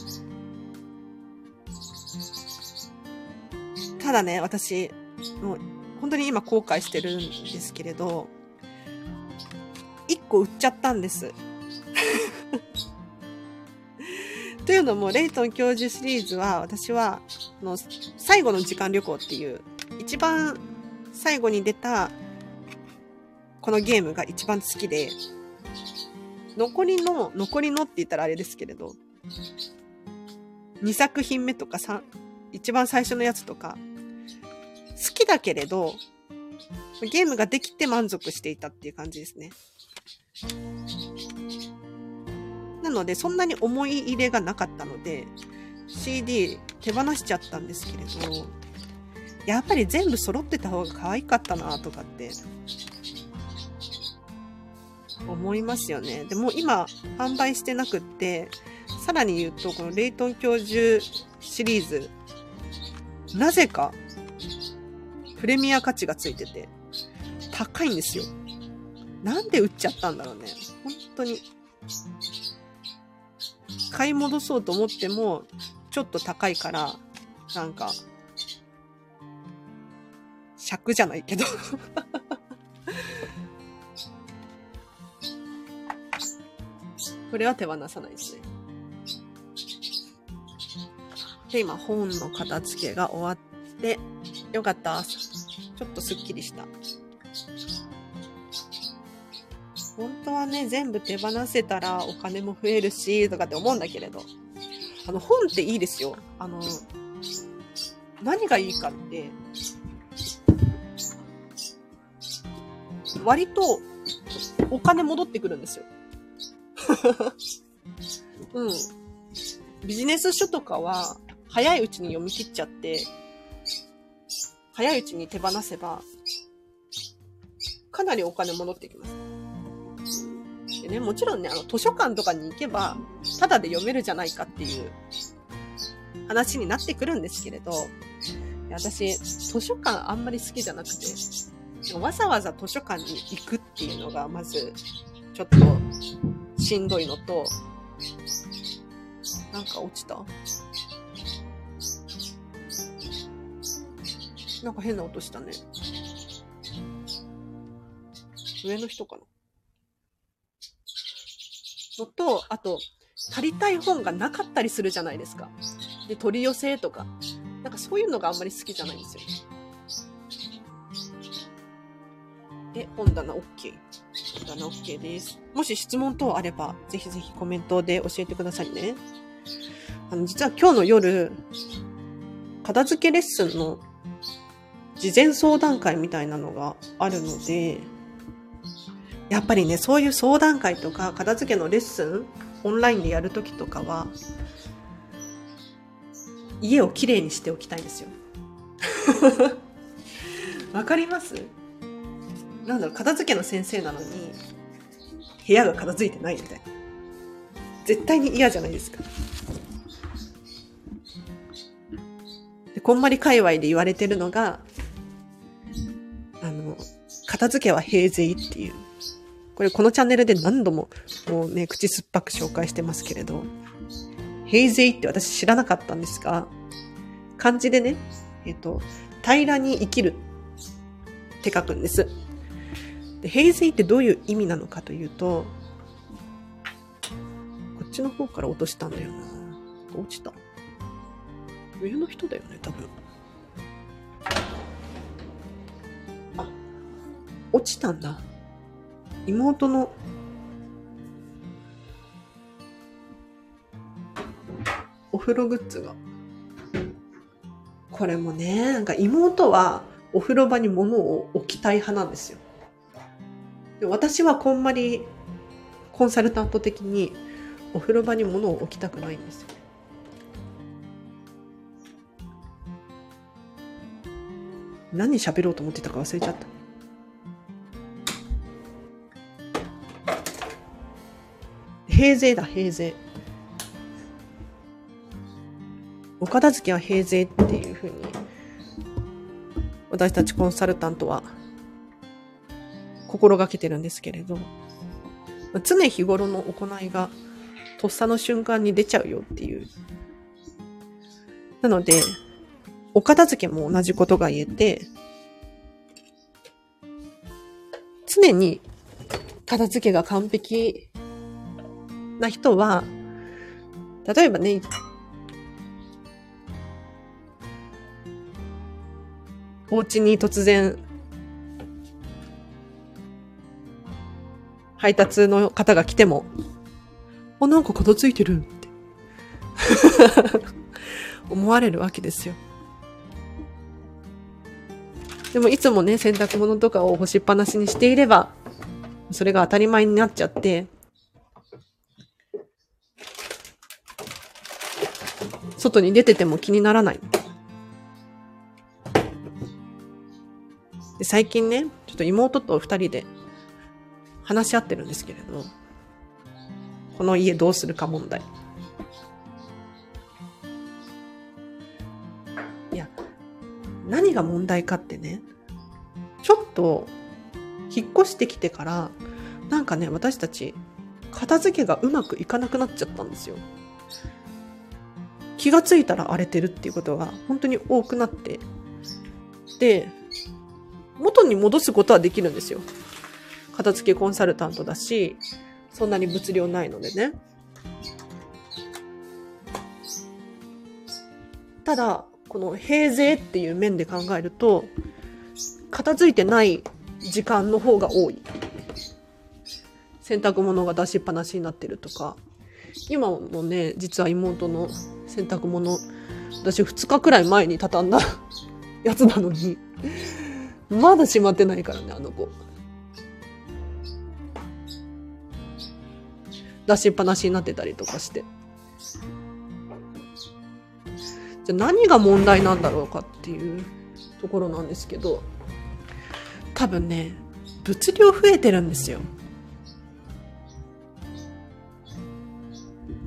Speaker 1: ただね、私、もう本当に今後悔してるんですけれど、個売っちゃったんです。というのも、レイトン教授シリーズは、私は、の最後の時間旅行っていう、一番最後に出た、このゲームが一番好きで、残りの、残りのって言ったらあれですけれど、2作品目とか3、一番最初のやつとか、好きだけれど、ゲームができて満足していたっていう感じですね。なので、そんなに思い入れがなかったので、CD 手放しちゃったんですけれど、やっぱり全部揃ってた方が可愛かったなとかって思いますよね。でも今販売してなくって、さらに言うとこのレイトン教授シリーズ、なぜかプレミア価値がついてて高いんですよ。なんで売っちゃったんだろうね。本当に。買い戻そうと思っても、ちょっと高いから、なんか、尺じゃないけど これは手放さないですね。で、今、本の片付けが終わって、よかった。ちょっとスッキリした。本当はね、全部手放せたらお金も増えるし、とかって思うんだけれど。あの、本っていいですよ。あの、何がいいかって、割とお金戻ってくるんですよ。うん。ビジネス書とかは早いうちに読み切っちゃって、早いうちに手放せば、かなりお金戻ってきます。でね、もちろんね、あの、図書館とかに行けば、ただで読めるじゃないかっていう話になってくるんですけれど、私、図書館あんまり好きじゃなくて、わざわざ図書館に行くっていうのが、まず、ちょっと、しんどいのと、なんか落ちた？なんか変な音したね。上の人かな？のと、あと、借りたい本がなかったりするじゃないですか。で、取り寄せとか。なんかそういうのがあんまり好きじゃないんですよ。で、本棚 OK。本棚 OK です。もし質問等あれば、ぜひぜひコメントで教えてくださいね。あの、実は今日の夜、片付けレッスンの事前相談会みたいなのがあるので、やっぱりね、そういう相談会とか、片付けのレッスン、オンラインでやるときとかは、家をきれいにしておきたいんですよ。わかります？なんだろう、片付けの先生なのに、部屋が片付いてないみたいな。絶対に嫌じゃないですか。でこんまり界隈で言われてるのが、あの、片付けは平税っていう。これこのチャンネルで何度ももうね、口酸っぱく紹介してますけれど、平税って私知らなかったんですが、漢字でね、えっ、と、平らに生きるって書くんです。で、平成ってどういう意味なのかというと、こっちの方から落としたんだよな。落ちた。上の人だよね、多分。あ、落ちたんだ。妹のお風呂グッズが。これもね、なんか妹はお風呂場に物を置きたい派なんですよ。で私はこんまりコンサルタント的にお風呂場に物を置きたくないんですよね。何喋ろうと思ってたか忘れちゃった。平税だ、平税。お片付けは平税っていうふうに、私たちコンサルタントは心がけてるんですけれど、常日頃の行いがとっさの瞬間に出ちゃうよっていう。なので、お片付けも同じことが言えて、常に片付けが完璧な人は、例えばね、お家に突然、配達の方が来ても、あ、なんか片付いてるって 思われるわけですよ。でもいつもね、洗濯物とかを干しっぱなしにしていれば、それが当たり前になっちゃって、外に出てても気にならない。で最近ね、ちょっと妹と二人で話し合ってるんですけれど、この家どうするか問題。いや、何が問題かってね、ちょっと引っ越してきてから、なんかね、私たち片付けがうまくいかなくなっちゃったんですよ。気がついたら荒れてるっていうことが本当に多くなって、で、元に戻すことはできるんですよ。片付けコンサルタントだし、そんなに物量ないのでね。ただ、この平税っていう面で考えると、片付いてない時間の方が多い。洗濯物が出しっぱなしになってるとか、今もね、実は妹の洗濯物、私2日くらい前に畳んだ やつなのに、まだしまってないからね、あの子。出しっぱなしになってたりとかして。じゃあ何が問題なんだろうかっていうところなんですけど、多分ね、物量増えてるんですよ。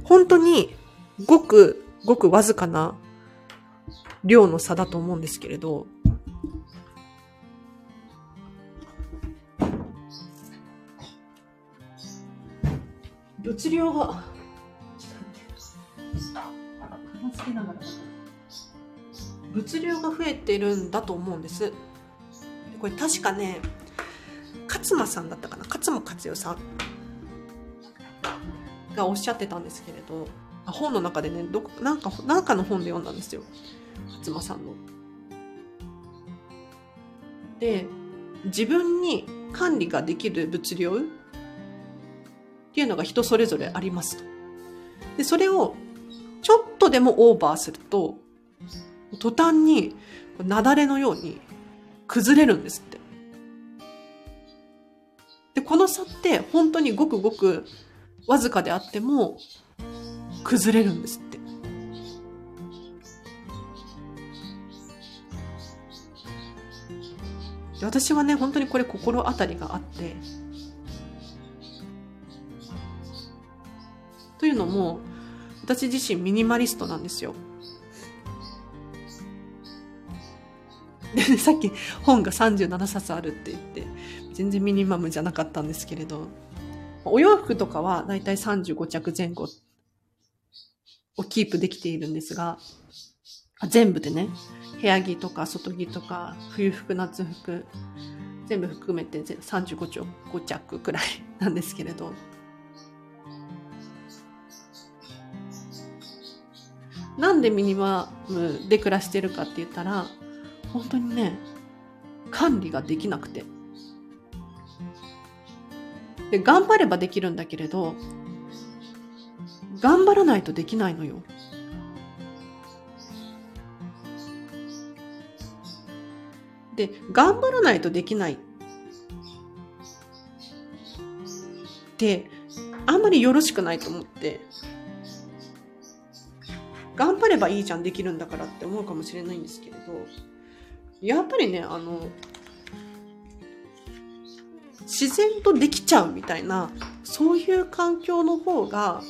Speaker 1: 本当にごくごくわずかな量の差だと思うんですけれど、物量が、物量が増えてるんだと思うんです。これ確かね、勝間さんだったかな？勝間勝代さんがおっしゃってたんですけれど、本の中でね、どなんか、なんかの本で読んだんですよ。勝間さんの。で、自分に管理ができる物量っていうのが人それぞれありますと。で、それをちょっとでもオーバーすると、途端に雪崩のように崩れるんですって。で、この差って本当にごくごくわずかであっても崩れるんですって。で私はね、本当にこれ心当たりがあって、というのも、私自身ミニマリストなんですよ。で、さっき本が37冊あるって言って、全然ミニマムじゃなかったんですけれど、お洋服とかはだいたい35着前後をキープできているんですが、全部でね、部屋着とか外着とか冬服、夏服、全部含めて35着くらいなんですけれど、なんでミニマムで暮らしてるかって言ったら、本当にね、管理ができなくて。で、頑張ればできるんだけれど、頑張らないとできないのよ。で、頑張らないとできない。ってあんまりよろしくないと思って、頑張ればいいじゃん、できるんだからって思うかもしれないんですけれど、やっぱりね、あの、自然とできちゃうみたいな、そういう環境の方が、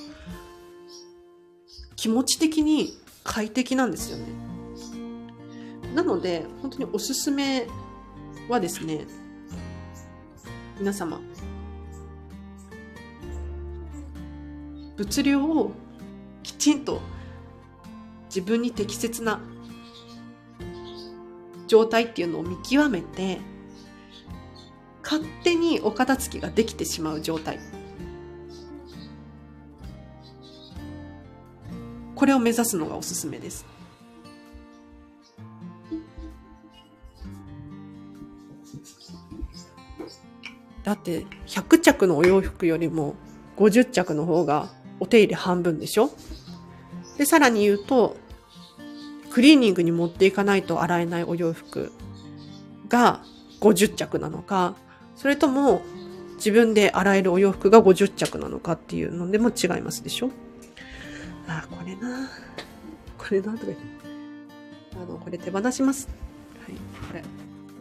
Speaker 1: 気持ち的に快適なんですよね。なので、本当におすすめはですね、皆様、物量をきちんと自分に適切な状態っていうのを見極めて勝手にお片付きができてしまう状態これを目指すのがおすすめです。だって100着のお洋服よりも50着の方がお手入れ半分でしょ？で、さらに言うと、クリーニングに持っていかないと洗えないお洋服が50着なのか、それとも自分で洗えるお洋服が50着なのかっていうのでも違いますでしょ？あ、これなこれなとか言って。あの、これ手放します。はい、これ。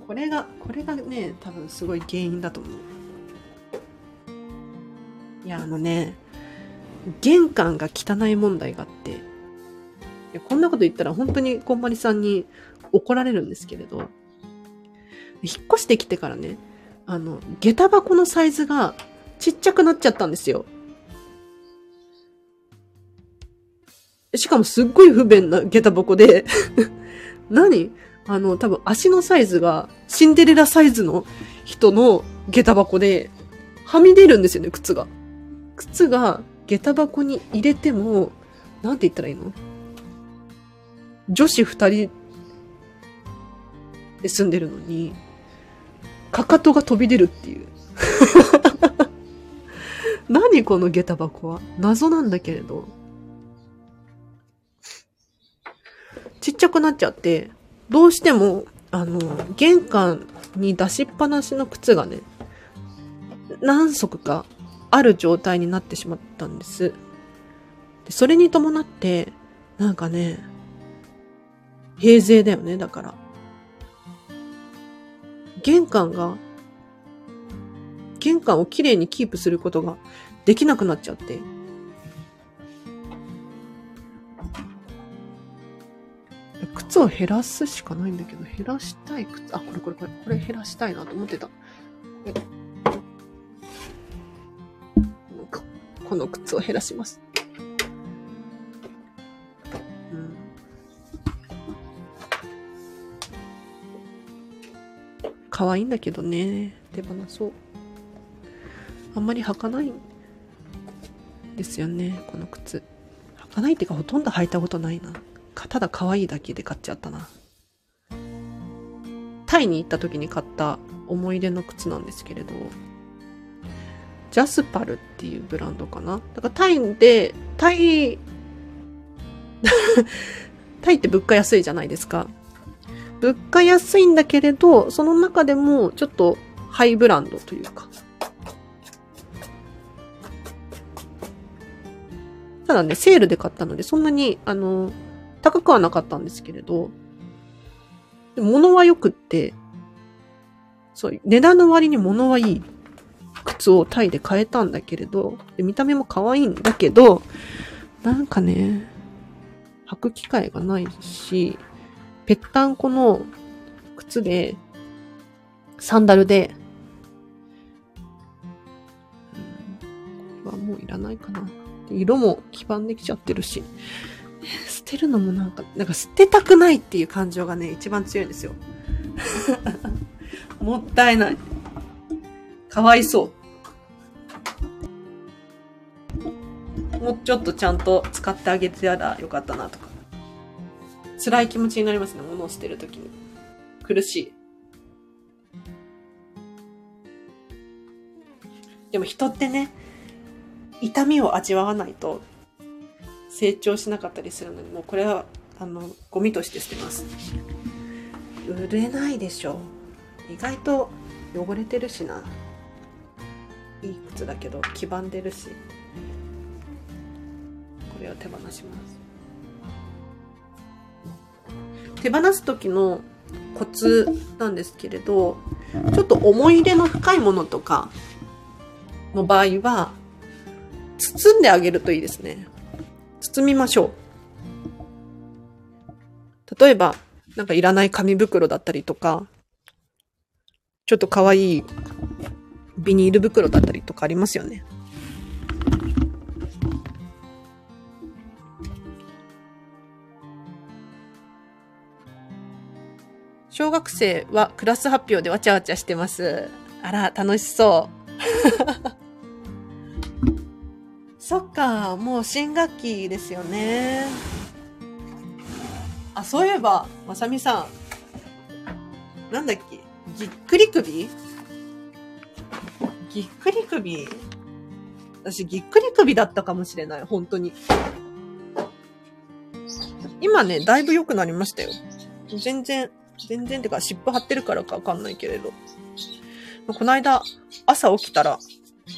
Speaker 1: これが、これがね、多分すごい原因だと思う。いや、あのね、玄関が汚い問題があって、いやこんなこと言ったら本当にこんまりさんに怒られるんですけれど、引っ越してきてからね、あの、下駄箱のサイズがちっちゃくなっちゃったんですよ。しかもすっごい不便な下駄箱で 何？あの、多分足のサイズがシンデレラサイズの人の下駄箱で、はみ出るんですよね、靴が。靴が下駄箱に入れても、なんて言ったらいいの？女子二人で住んでるのに、かかとが飛び出るっていう。何この下駄箱は？謎なんだけれど。ちっちゃくなっちゃって、どうしても、あの、玄関に出しっぱなしの靴がね、何足かある状態になってしまったんです。でそれに伴って、なんかね、平税だよね、だから。玄関が、玄関をきれいにキープすることができなくなっちゃって。靴を減らすしかないんだけど、減らしたい靴、あ、これこれこれ、これ減らしたいなと思ってた。この靴を減らします。うん。可愛いんだけどね。手放そう。あんまり履かないんですよね、この靴。履かないっていうかほとんど履いたことないな。ただ可愛いだけで買っちゃったな。タイに行った時に買った思い出の靴なんですけれど、ジャスパルっていうブランドかな。だからタイで、タイ、タイって物価安いじゃないですか。物価安いんだけれど、その中でもちょっとハイブランドというか。ただね、セールで買ったので、そんなに、あの、高くはなかったんですけれど、物は良くって、そう、値段の割に物はいい靴をタイで買えたんだけれど、見た目も可愛いんだけど、なんかね、履く機会がないし、ぺったんこの靴で、サンダルで、うんこれはもういらないかな。色も黄ばんできちゃってるし、捨てるのもなんか、なんか捨てたくないっていう感情がね、一番強いんですよ。もったいない。かわいそう。もうちょっとちゃんと使ってあげてたらよかったなとか。辛い気持ちになりますね、物を捨てるときに。苦しい。でも人ってね、痛みを味わわないと成長しなかったりするのに、もうこれは、あの、ゴミとして捨てます。売れないでしょ。意外と汚れてるしな。いい靴だけど黄ばんでるしこれを手放します。手放す時のコツなんですけれど、ちょっと思い入れの深いものとかの場合は、包んであげるといいですね。包みましょう。例えば、なんかいらない紙袋だったりとか、ちょっと可愛いビニール袋だったりとかありますよね。小学生はクラス発表でわちゃわちゃしてます。あら、楽しそう。そっか、もう新学期ですよね。あ、そういえば、まさみさん。なんだっけぎっくり首？ぎっくり首？私、ぎっくり首だったかもしれない、本当に。今ね、だいぶ良くなりましたよ。全然、全然てか、湿布貼ってるからかわかんないけれど。この間、朝起きたら、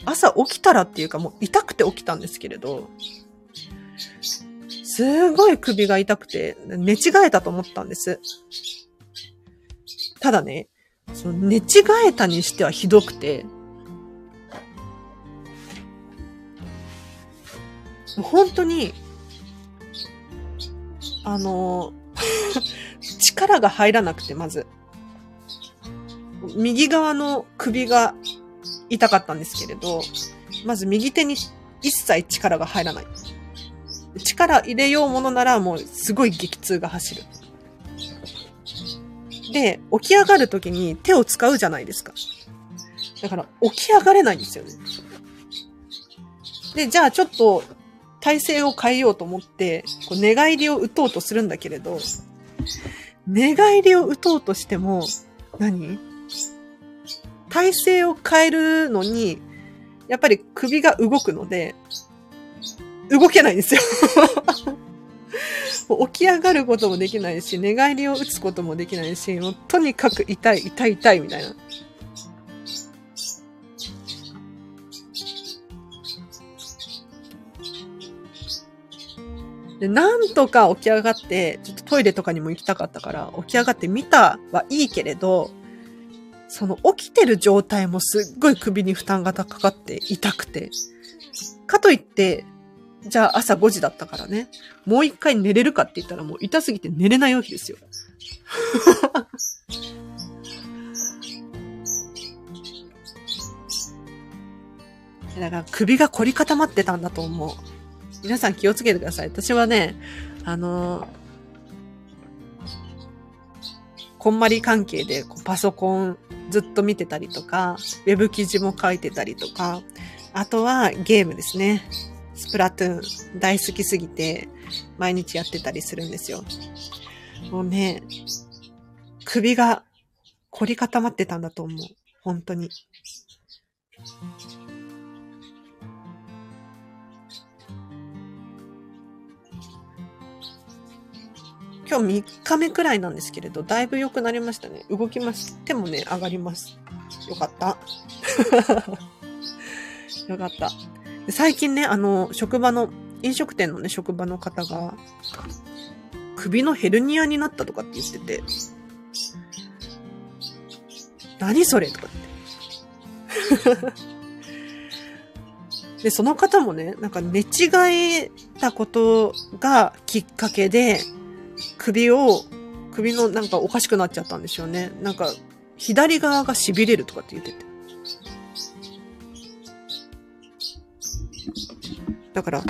Speaker 1: 朝起きたらっていうかもう痛くて起きたんですけれど、すごい首が痛くて、寝違えたと思ったんです。ただね、その寝違えたにしてはひどくて、本当に、あの、力が入らなくて、まず。右側の首が痛かったんですけれど、まず右手に一切力が入らない。力入れようものならもうすごい激痛が走る。で、起き上がるときに手を使うじゃないですか。だから起き上がれないんですよね。で、じゃあちょっと体勢を変えようと思って、こう寝返りを打とうとするんだけれど、寝返りを打とうとしても何、体勢を変えるのに、やっぱり首が動くので、動けないんですよ 起き上がることもできないし、寝返りを打つこともできないし、もうとにかく痛い、痛い、痛いみたいな。で、なんとか起き上がって、ちょっとトイレとかにも行きたかったから、起き上がって見たはいいけれど、その起きてる状態もすっごい首に負担がかかって痛くて。かといって、じゃあ朝5時だったからね、もう一回寝れるかって言ったらもう痛すぎて寝れないわけですよ。だから首が凝り固まってたんだと思う。皆さん気をつけてください。私はね、あの、こんまり関係でパソコンずっと見てたりとか、ウェブ記事も書いてたりとか、あとはゲームですね。スプラトゥーン大好きすぎて毎日やってたりするんですよ。もうね、首が凝り固まってたんだと思う。本当に。今日3日目くらいなんですけれど、だいぶ良くなりましたね。動きます。手もね、上がります。よかった。よかった。最近ね、あの、職場の、飲食店のね、職場の方が、首のヘルニアになったとかって言ってて、何それとかって。で、その方もね、なんか寝違えたことがきっかけで、首を、首のなんかおかしくなっちゃったんですよね。なんか、左側が痺れるとかって言ってて。だから、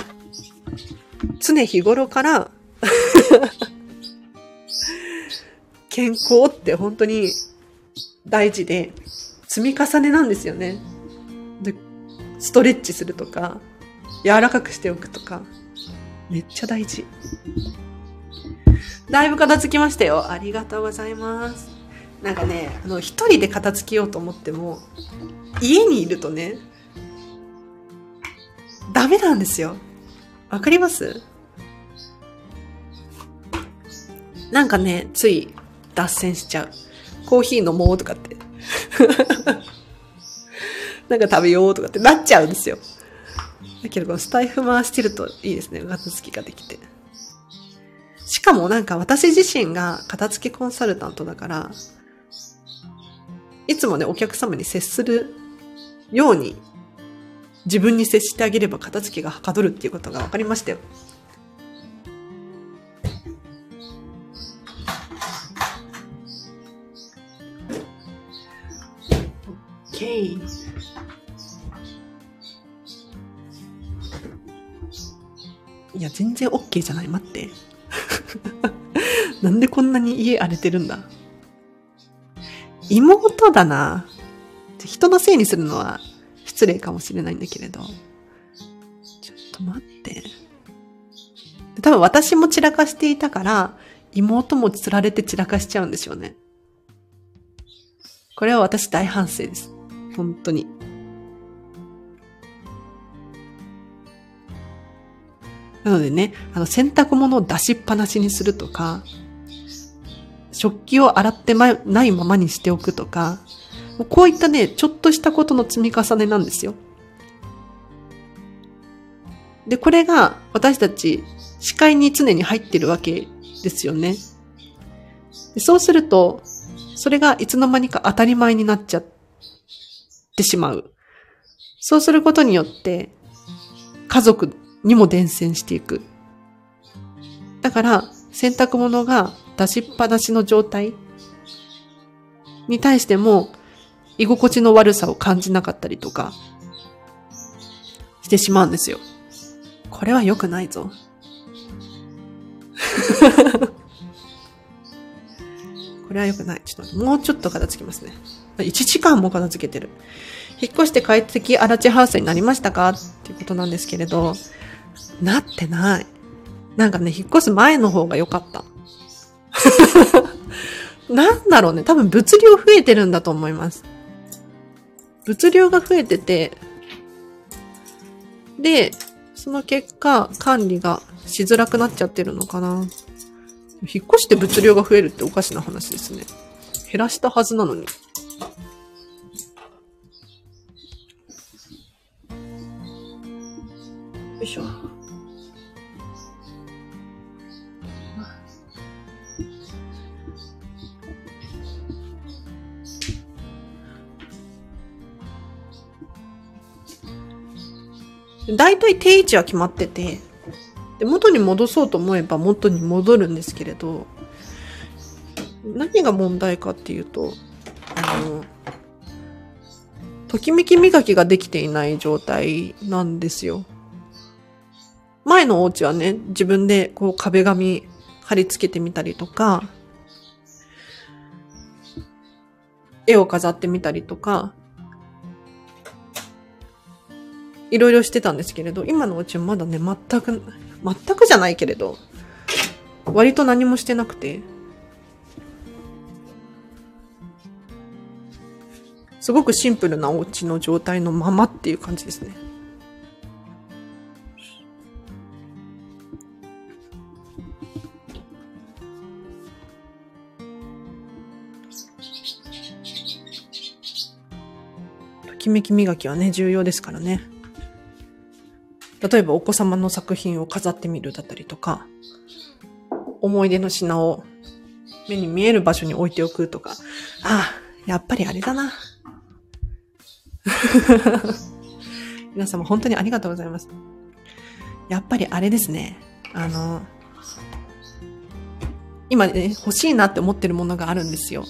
Speaker 1: 常日頃から 健康って本当に大事で、積み重ねなんですよね。で、ストレッチするとか、柔らかくしておくとか、めっちゃ大事。だいぶ片付きましたよ。ありがとうございます。なんかね、あの、一人で片付けようと思っても、家にいるとね、ダメなんですよ。わかります？なんかね、つい脱線しちゃう。コーヒー飲もうとかって。なんか食べようとかってなっちゃうんですよ。だけど、このスタイフ回してるといいですね。片付きができて。しかもなんか私自身が片付けコンサルタントだから、いつもね、お客様に接するように、自分に接してあげれば片付けがはかどるっていうことが分かりましたよ。OK。いや、全然 OK じゃない。待って。なんでこんなに家荒れてるんだ？妹だな。人のせいにするのは失礼かもしれないんだけれど。ちょっと待って。多分私も散らかしていたから、妹も釣られて散らかしちゃうんですよね。これは私大反省です。本当に。なのでね、あの洗濯物を出しっぱなしにするとか、食器を洗って、ないままにしておくとか、こういったね、ちょっとしたことの積み重ねなんですよ。で、これが私たち視界に常に入ってるわけですよね。そうすると、それがいつの間にか当たり前になっちゃってしまう。そうすることによって、家族にも伝染していく。だから、洗濯物が出しっぱなしの状態に対しても、居心地の悪さを感じなかったりとか、してしまうんですよ。これは良くないぞ。これは良くない。ちょっともうちょっと片付きますね。1時間も片付けてる。引っ越して快適アラチハウスになりましたか？っていうことなんですけれど、なってない。なんかね、引っ越す前の方が良かった。なんだろうね。多分物量増えてるんだと思います。物量が増えてて、で、その結果、管理がしづらくなっちゃってるのかな。引っ越して物量が増えるっておかしな話ですね。減らしたはずなのに。いしょ。大体定位置は決まってて、で、元に戻そうと思えば元に戻るんですけれど、何が問題かっていうと、あの、ときめき磨きができていない状態なんですよ。前のお家はね、自分でこう壁紙貼り付けてみたりとか、絵を飾ってみたりとか、いろいろしてたんですけれど、今のお家はまだね、全く、全くじゃないけれど、割と何もしてなくて、すごくシンプルなお家の状態のままっていう感じですね。ときめき磨きはね、重要ですからね。例えばお子様の作品を飾ってみるだったりとか、思い出の品を目に見える場所に置いておくとか、ああ、やっぱりあれだな。皆様本当にありがとうございます。やっぱりあれですね。あの、今ね、欲しいなって思ってるものがあるんですよ。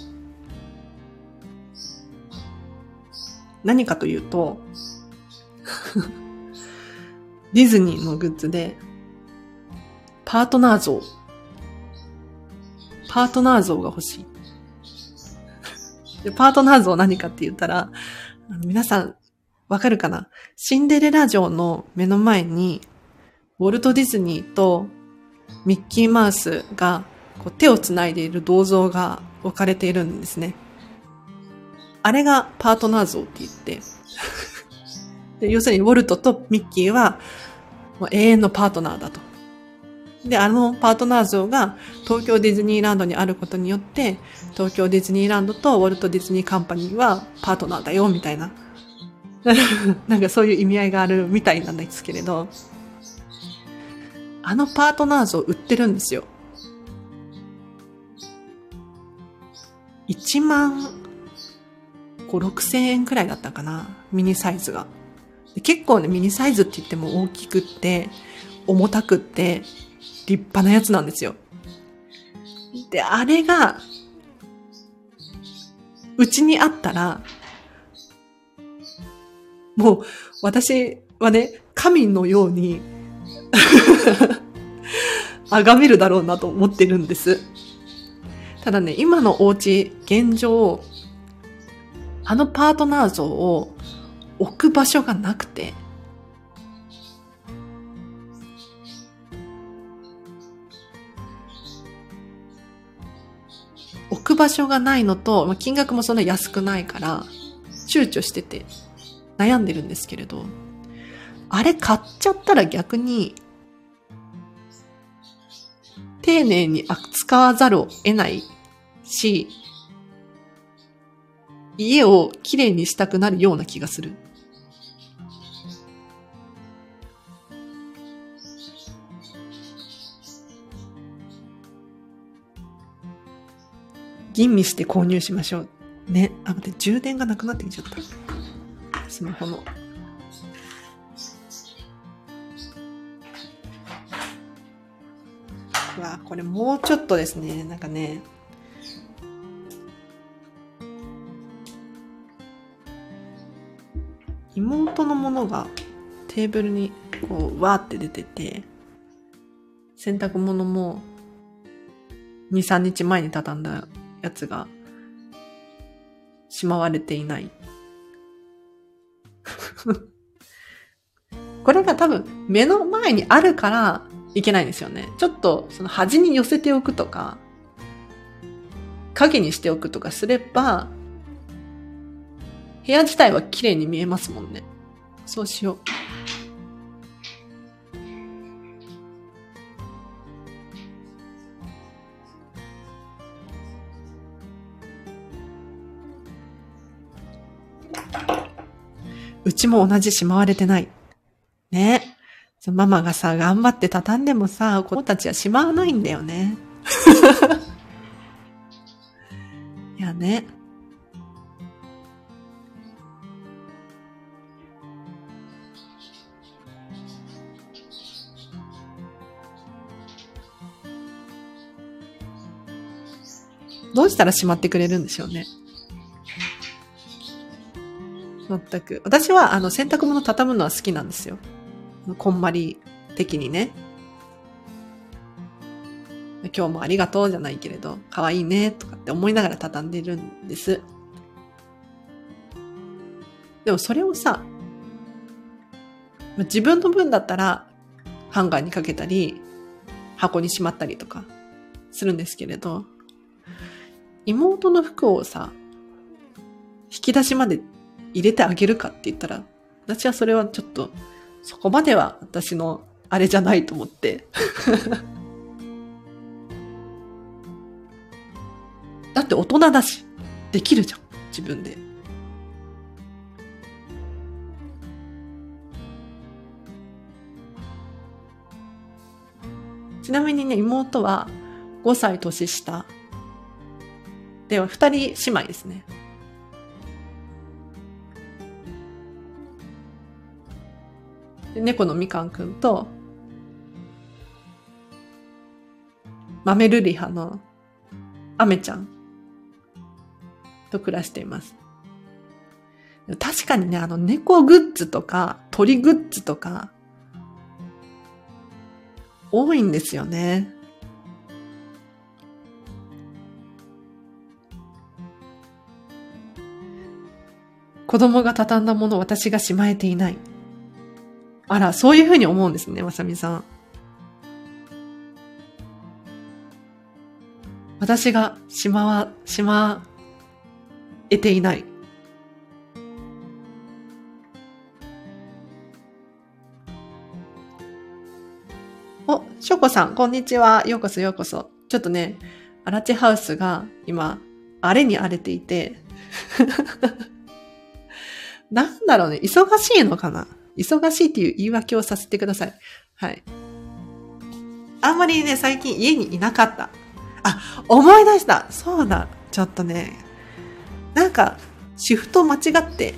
Speaker 1: 何かというと、ディズニーのグッズで、パートナー像。パートナー像が欲しい。でパートナー像何かって言ったら、あの皆さん、わかるかな？シンデレラ城の目の前に、ウォルト・ディズニーとミッキーマウスがこう手を繋いでいる銅像が置かれているんですね。あれがパートナー像って言ってで、要するにウォルトとミッキーはもう永遠のパートナーだと。で、あのパートナー像が東京ディズニーランドにあることによって、東京ディズニーランドとウォルト・ディズニーカンパニーはパートナーだよ、みたいな なんかそういう意味合いがあるみたいなんですけれど、あのパートナー像売ってるんですよ。1万5、6千円くらいだったかな。ミニサイズが。結構ね、ミニサイズって言っても大きくって、重たくって、立派なやつなんですよ。で、あれが、うちにあったら、もう、私はね、神のように 崇めるだろうなと思ってるんです。ただね、今のお家、現状、あのパートナー像を置く場所がなくて、置く場所がないのと、金額もそんな安くないから、躊躇してて悩んでるんですけれど、あれ買っちゃったら逆に、丁寧に扱わざるを得ないし、家をきれいにしたくなるような気がする。吟味して購入しましょう。ね。あ、待って、充電がなくなってきちゃった。スマホの。うわ、これもうちょっとですね、なんかね、妹のものがテーブルにこう、わーって出てて、洗濯物も2、3日前に畳んだやつがしまわれていない。これが多分目の前にあるからいけないんですよね。ちょっとその端に寄せておくとか、影にしておくとかすれば、部屋自体は綺麗に見えますもんね。そうしよう。うちも同じしまわれてない。ね。ママがさ、頑張って畳んでもさ、子供たちはしまわないんだよね。いやね。どうしたらしまってくれるんでしょうね。全く。私は、あの、洗濯物畳むのは好きなんですよ。こんまり的にね。今日もありがとうじゃないけれど、可愛いねとかって思いながら畳んでるんです。でもそれをさ、自分の分だったらハンガーにかけたり、箱にしまったりとかするんですけれど、妹の服をさ、引き出しまで入れてあげるかって言ったら、私はそれはちょっと、そこまでは私のあれじゃないと思って。だって大人だし、できるじゃん、自分で。ちなみにね、妹は5歳年下。では、二人姉妹ですね。猫のみかんくんと、豆ルリハのアメちゃんと暮らしています。確かにね、あの猫グッズとか鳥グッズとか多いんですよね。子供が畳んだもの私がしまえていない。あら、そういうふうに思うんですね、まさみさん。私がしまわ、しまえていない。お、しょこさん、こんにちは。ようこそようこそ。ちょっとね、アラチハウスが今、荒れに荒れていてなんだろうね。忙しいのかな？忙しいっていう言い訳をさせてください。はい。あんまりね、最近家にいなかった。あ、思い出した。そうだ。ちょっとね。なんか、シフト間違って、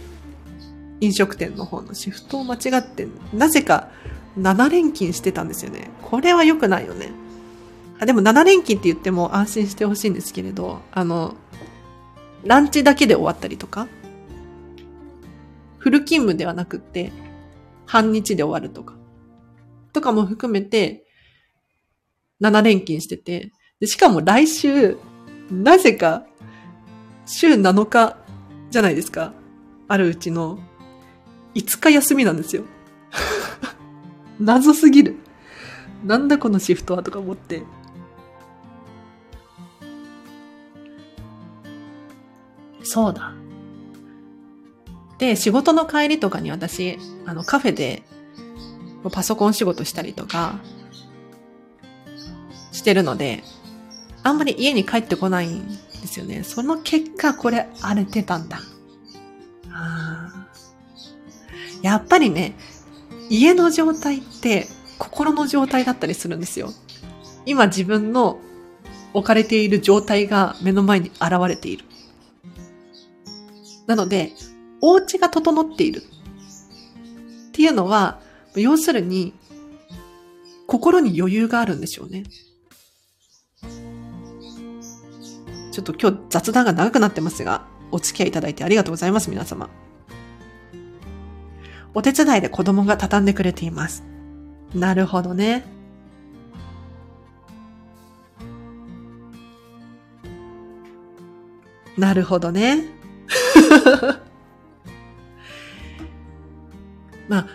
Speaker 1: 飲食店の方のシフトを間違って、なぜか7連勤してたんですよね。これは良くないよね。あでも7連勤って言っても安心してほしいんですけれど、あの、ランチだけで終わったりとか、フル勤務ではなくって、半日で終わるとか、とかも含めて、7連勤してて、でしかも来週、なぜか、週7日じゃないですか。あるうちの、5日休みなんですよ。謎すぎる。なんだこのシフトはとか思って。そうだ。で、仕事の帰りとかに私、あの、カフェで、パソコン仕事したりとか、してるので、あんまり家に帰ってこないんですよね。その結果、これ荒れてたんだ。やっぱりね、家の状態って心の状態だったりするんですよ。今自分の置かれている状態が目の前に現れている。なので、お家が整っている。っていうのは、要するに、心に余裕があるんでしょうね。ちょっと今日雑談が長くなってますが、お付き合いいただいてありがとうございます、皆様。お手伝いで子供が畳んでくれています。なるほどね。なるほどね。まあ、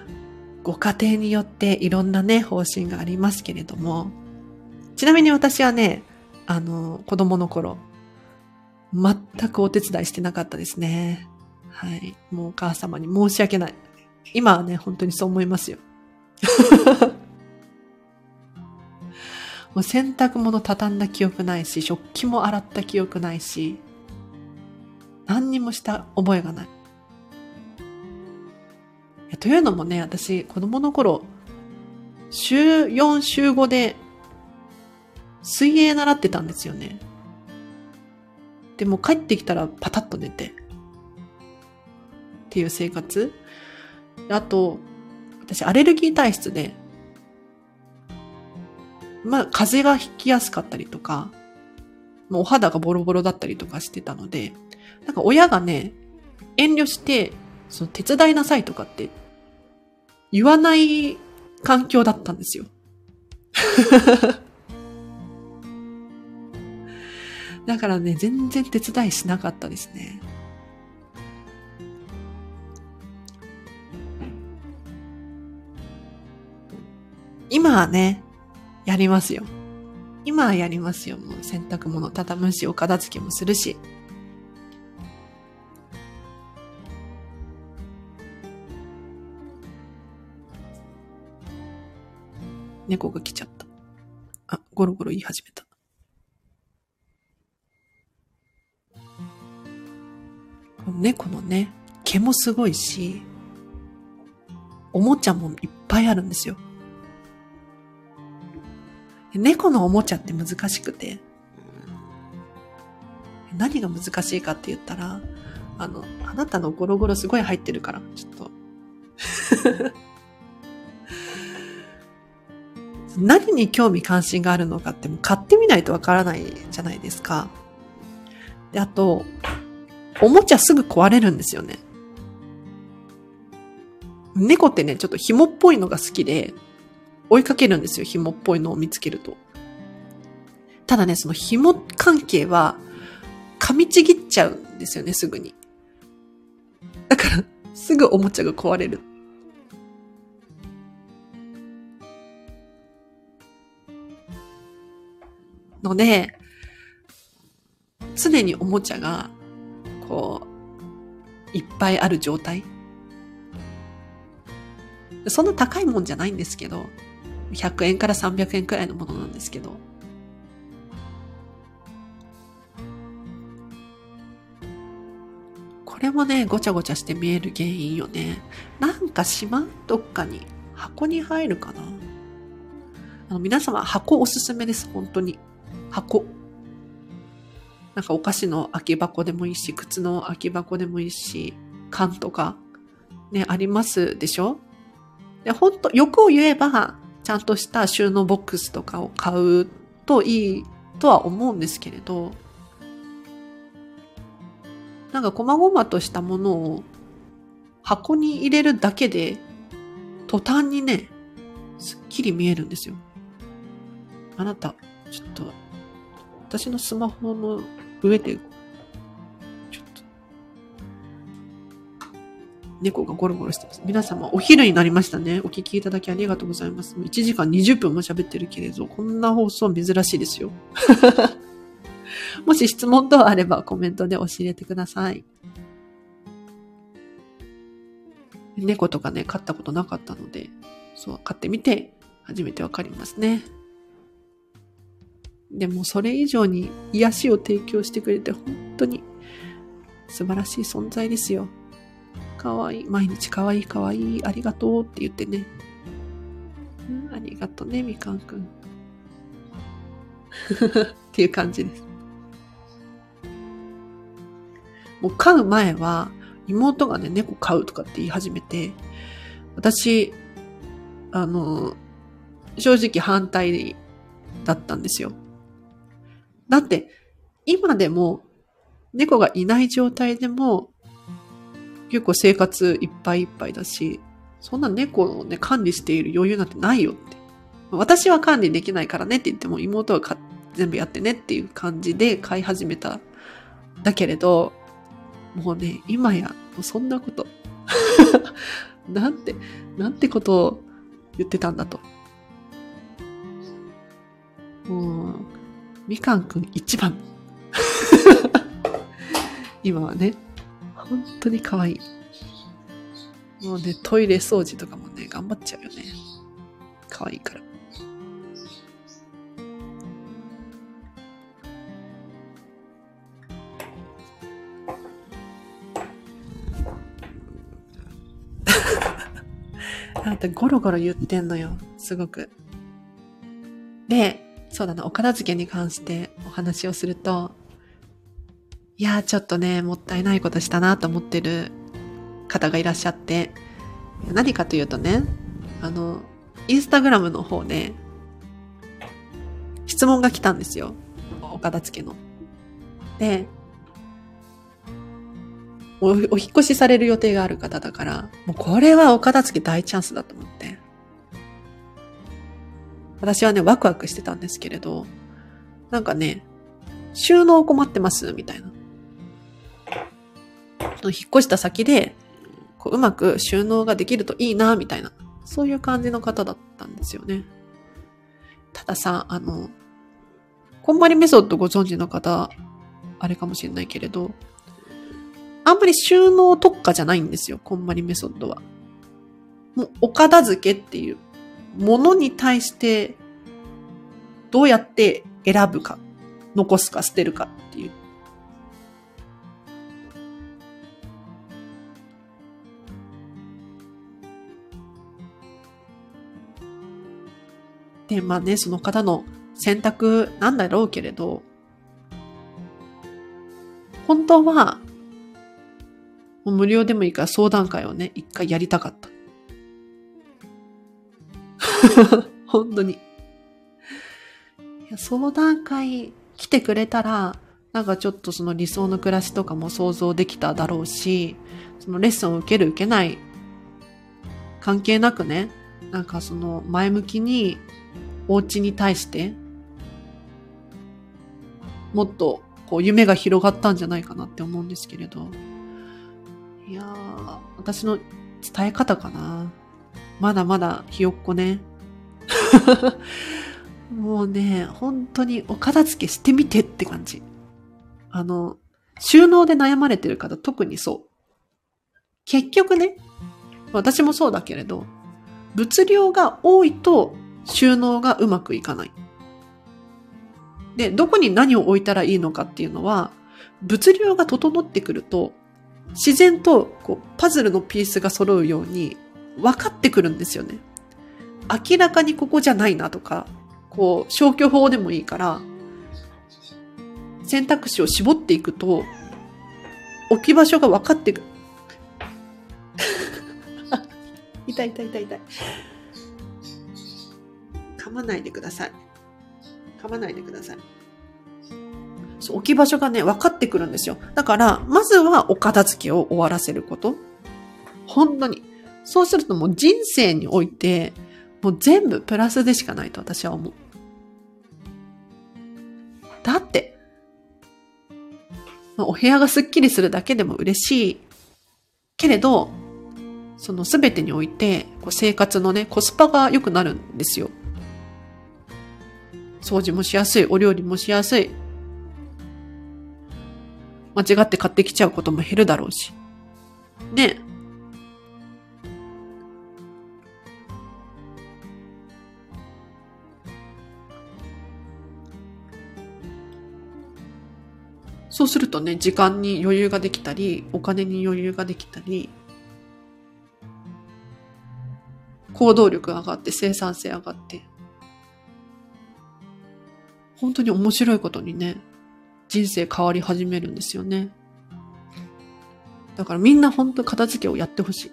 Speaker 1: ご家庭によっていろんなね、方針がありますけれども、ちなみに私はね、あの、子供の頃、全くお手伝いしてなかったですね。はい。もうお母様に申し訳ない。今はね、本当にそう思いますよ。もう洗濯物畳んだ記憶ないし、食器も洗った記憶ないし、何にもした覚えがない。というのもね、私、子供の頃、週4、週5で、水泳習ってたんですよね。でも帰ってきたらパタッと寝て。っていう生活。あと、私、アレルギー体質で、まあ、風邪がひきやすかったりとか、もうお肌がボロボロだったりとかしてたので、なんか親がね、遠慮して、その手伝いなさいとかって言わない環境だったんですよ。だからね、全然手伝いしなかったですね。今はね、やりますよ。今はやりますよ。もう洗濯物畳むし、お片付けもするし。猫が来ちゃった。あ、ゴロゴロ言い始めた。猫のね、毛もすごいし、おもちゃもいっぱいあるんですよ。猫のおもちゃって難しくて、何が難しいかって言ったら、あの、あなたのゴロゴロすごい入ってるから、ちょっと何に興味関心があるのかっても買ってみないとわからないじゃないですか。で、あと、おもちゃすぐ壊れるんですよね。猫ってね、ちょっと紐っぽいのが好きで、追いかけるんですよ、紐っぽいのを見つけると。ただね、その紐関係は、噛みちぎっちゃうんですよね、すぐに。だから、すぐおもちゃが壊れる。ので、常におもちゃが、こう、いっぱいある状態。そんな高いもんじゃないんですけど、100円から300円くらいのものなんですけど、これもね、ごちゃごちゃして見える原因よね。なんか島どっかに箱に入るかなあの皆様箱おすすめです、本当に。箱。なんかお菓子の空き箱でもいいし、靴の空き箱でもいいし、缶とか、ね、ありますでしょ？で、本当欲を言えば、ちゃんとした収納ボックスとかを買うといいとは思うんですけれど、なんか細々としたものを箱に入れるだけで、途端にね、すっきり見えるんですよ。あなた、ちょっと、私のスマホの上で、ちょっと、猫がゴロゴロしてます。皆様、お昼になりましたね。お聞きいただきありがとうございます。1時間20分も喋ってるけれど、こんな放送珍しいですよ。もし質問等あればコメントで教えてください。猫とかね、飼ったことなかったので、そう、飼ってみて初めてわかりますね。でもそれ以上に癒しを提供してくれて本当に素晴らしい存在ですよ。かわいい。毎日かわいいかわいい。ありがとうって言ってね。うん、ありがとうね、みかんくん。っていう感じです。もう飼う前は、妹がね、猫飼うとかって言い始めて、私、あの、正直反対だったんですよ。だって、今でも、猫がいない状態でも、結構生活いっぱいいっぱいだし、そんな猫をね、管理している余裕なんてないよって。私は管理できないからねって言っても妹は全部やってねっていう感じで飼い始めた。だけれど、もうね、今や、そんなこと。なんて、なんてことを言ってたんだと。もう、みかんくん一番。今はね、本当に可愛い。もうね、トイレ掃除とかもね、頑張っちゃうよね。可愛いから。あんたゴロゴロ言ってんのよ。すごく。で、そうだな、お片付けに関してお話をすると、いやーちょっとね、もったいないことしたなと思ってる方がいらっしゃって、何かというとね、あの、インスタグラムの方で、質問が来たんですよ。お片付けの。で、お、お引越しされる予定がある方だから、もうこれはお片付け大チャンスだと思って。私はね、ワクワクしてたんですけれど、なんかね、収納困ってますみたいな。引っ越した先で、こううまく収納ができるといいな、みたいな。そういう感じの方だったんですよね。たださ、あの、こんまりメソッドご存知の方、あれかもしれないけれど、あんまり収納特化じゃないんですよ、こんまりメソッドは。もう、お片付けっていうものに対して、どうやって選ぶか、残すか捨てるかっていう。で、まあね、その方の選択なんだろうけれど、本当は無料でもいいから相談会をね、一回やりたかった。本当に。いや相談会来てくれたら、なんかちょっとその理想の暮らしとかも想像できただろうし、そのレッスンを受ける受けない関係なくね、なんかその前向きにお家に対してもっとこう夢が広がったんじゃないかなって思うんですけれど。いやー、私の伝え方かな。まだまだひよっこね。もうね、本当にお片付けしてみてって感じ。あの、収納で悩まれてる方特にそう。結局ね、私もそうだけれど、物量が多いと収納がうまくいかない。で、どこに何を置いたらいいのかっていうのは、物量が整ってくると自然とこうパズルのピースが揃うように分かってくるんですよね。明らかにここじゃないなとか、こう消去法でもいいから、選択肢を絞っていくと、置き場所が分かってくる。痛い痛い痛い痛い。噛まないでください。噛まないでください。そう、置き場所がね、分かってくるんですよ。だから、まずはお片付けを終わらせること。本当に。そうするともう人生において、もう全部プラスでしかないと私は思う。だって、まあお部屋がスッキリするだけでも嬉しい。けれど、その全てにおいて、こう生活のね、コスパが良くなるんですよ。掃除もしやすい、お料理もしやすい。間違って買ってきちゃうことも減るだろうし。ね。そうするとね、時間に余裕ができたり、お金に余裕ができたり、行動力上がって生産性上がって、本当に面白いことにね、人生変わり始めるんですよね。だからみんな本当片付けをやってほしい。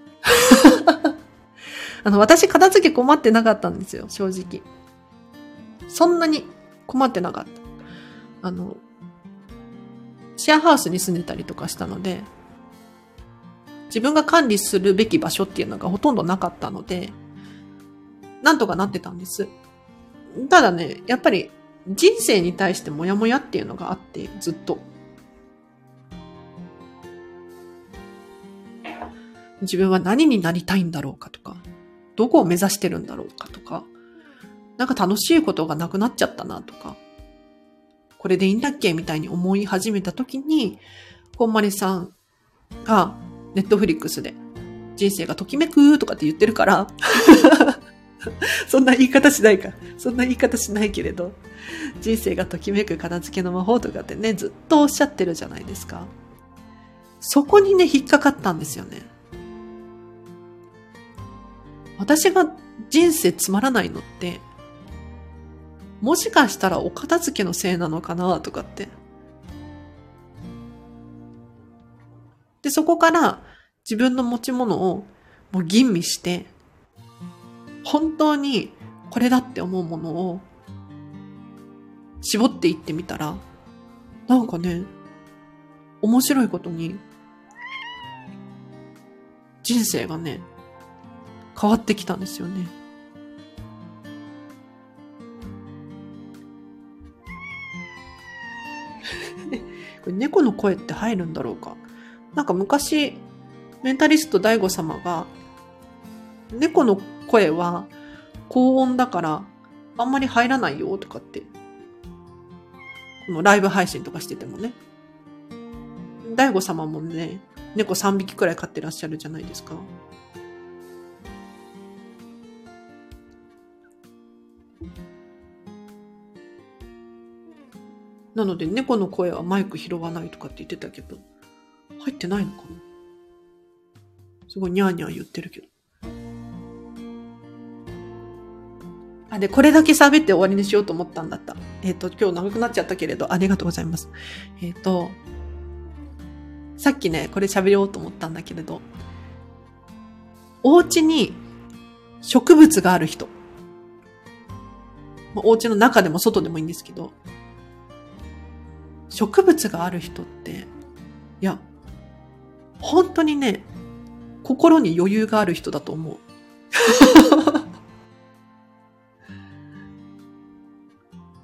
Speaker 1: あの、私片付け困ってなかったんですよ、正直。そんなに困ってなかった。あの、シェアハウスに住んでたりとかしたので、自分が管理するべき場所っていうのがほとんどなかったので、なんとかなってたんです。ただね、やっぱり人生に対してモヤモヤっていうのがあって、ずっと。自分は何になりたいんだろうかとか、どこを目指してるんだろうかとか、なんか楽しいことがなくなっちゃったなとか、これでいいんだっけ？みたいに思い始めた時に、こんまりさんがネットフリックスで人生がときめくとかって言ってるからそんな言い方しないか。そんな言い方しないけれど、人生がときめく片付けの魔法とかってね、ずっとおっしゃってるじゃないですか。そこにね、引っかかったんですよね。私が人生つまらないのって、もしかしたらお片付けのせいなのかなとかって。で、そこから自分の持ち物をもう吟味して、本当にこれだって思うものを絞っていってみたら、なんかね、面白いことに、人生がね、変わってきたんですよね。これ猫の声って入るんだろうかなんか昔、メンタリスト DAIGO 様が、猫の声は高音だからあんまり入らないよとかって、このライブ配信とかしててもね。大悟様もね、猫3匹くらい飼ってらっしゃるじゃないですか。なので猫の声はマイク拾わないとかって言ってたけど、入ってないのかな？すごいニャーニャー言ってるけど。あ、で、これだけ喋って終わりにしようと思ったんだった。えっ、ー、と、今日長くなっちゃったけれど、ありがとうございます。えっ、ー、と、さっきね、これ喋ろうと思ったんだけれど、お家に植物がある人。お家の中でも外でもいいんですけど、植物がある人って、いや、本当にね、心に余裕がある人だと思う。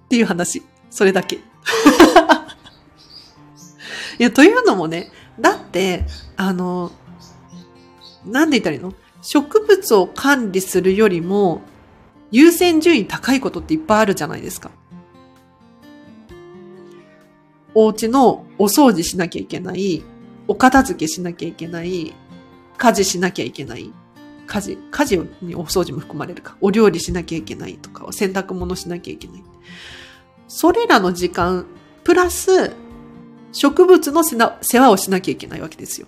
Speaker 1: っていう話。それだけ。いや、というのもね、だって、あの、なんで言ったらいいの？植物を管理するよりも、優先順位高いことっていっぱいあるじゃないですか。お家のお掃除しなきゃいけない、お片付けしなきゃいけない、家事しなきゃいけない。家事、家事にお掃除も含まれるか。お料理しなきゃいけないとか、洗濯物しなきゃいけない。それらの時間、プラス、植物の世話をしなきゃいけないわけですよ。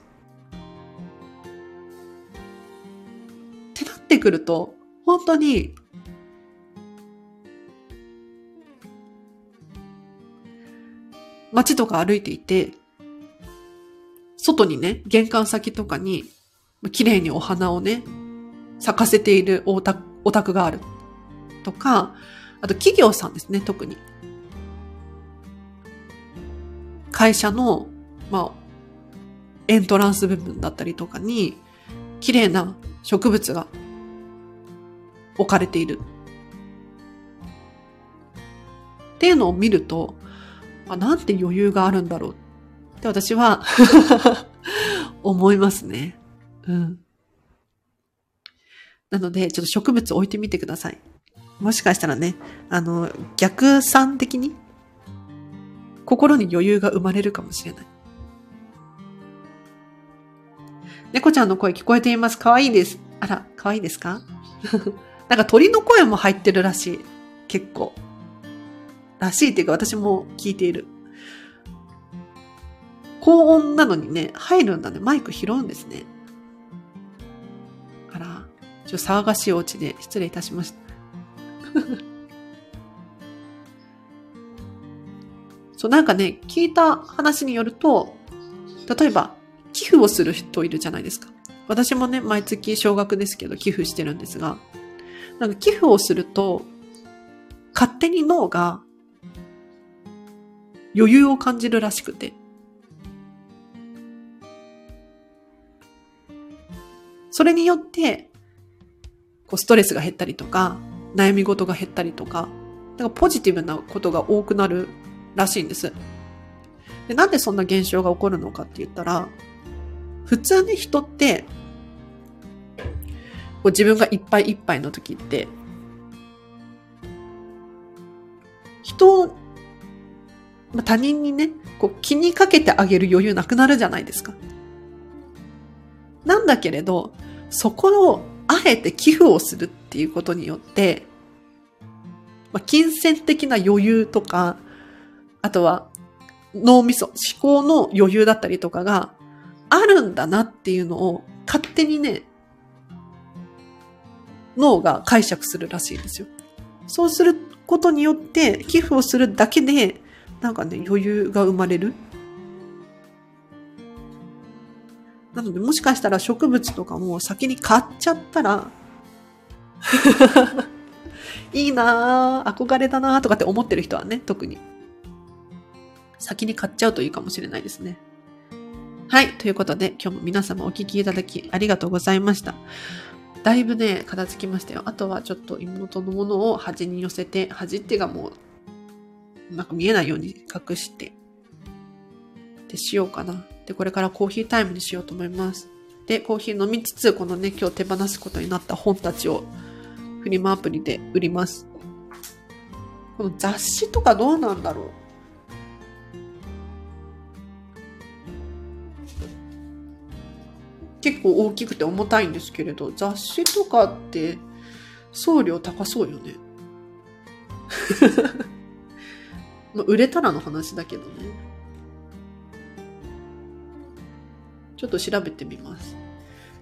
Speaker 1: ってなってくると、本当に街とか歩いていて、外にね、玄関先とかに、綺麗にお花をね、咲かせているお宅お宅がある。とか、あと企業さんですね、特に。会社の、まあ、エントランス部分だったりとかに、綺麗な植物が置かれている。っていうのを見ると、あなんて余裕があるんだろうって私は 思いますね。うん。なので、ちょっと植物置いてみてください。もしかしたらね、あの、逆算的に、心に余裕が生まれるかもしれない。猫ちゃんの声聞こえています。かわいいです。あら、かわいいですか？なんか鳥の声も入ってるらしい。結構。らしいっていうか私も聞いている。高音なのにね、入るんだね。マイク拾うんですね。あら、ちょっと騒がしいお家で失礼いたしました。そう、なんかね、聞いた話によると、例えば、寄付をする人いるじゃないですか。私もね、毎月少額ですけど寄付してるんですが、なんか寄付をすると、勝手に脳が余裕を感じるらしくて。それによって、こうストレスが減ったりとか、悩み事が減ったりとか、なんかポジティブなことが多くなるらしいんです。でなんでそんな現象が起こるのかって言ったら、普通ね、人って、こう自分がいっぱいいっぱいの時って、人、まあ、他人にね、こう気にかけてあげる余裕なくなるじゃないですか。なんだけれど、そこをあえて寄付をするっていうことによって、まあ、金銭的な余裕とか、あとは脳みそ、思考の余裕だったりとかがあるんだなっていうのを勝手にね、脳が解釈するらしいんですよ。そうすることによって寄付をするだけで、なんかね、余裕が生まれる？なので、もしかしたら植物とかも先に買っちゃったら いいなぁ、憧れだなぁとかって思ってる人はね、特に。先に買っちゃうといいかもしれないですね。はい。ということで、今日も皆様お聞きいただきありがとうございました。だいぶね、片付きましたよ。あとはちょっと妹のものを端に寄せて、端ってがもう、うまく見えないように隠して、で、しようかな。で、これからコーヒータイムにしようと思います。で、コーヒー飲みつつ、このね、今日手放すことになった本たちをフリマアプリで売ります。この雑誌とかどうなんだろう結構大きくて重たいんですけれど、雑誌とかって送料高そうよね。まあ、売れたらの話だけどね。ちょっと調べてみます。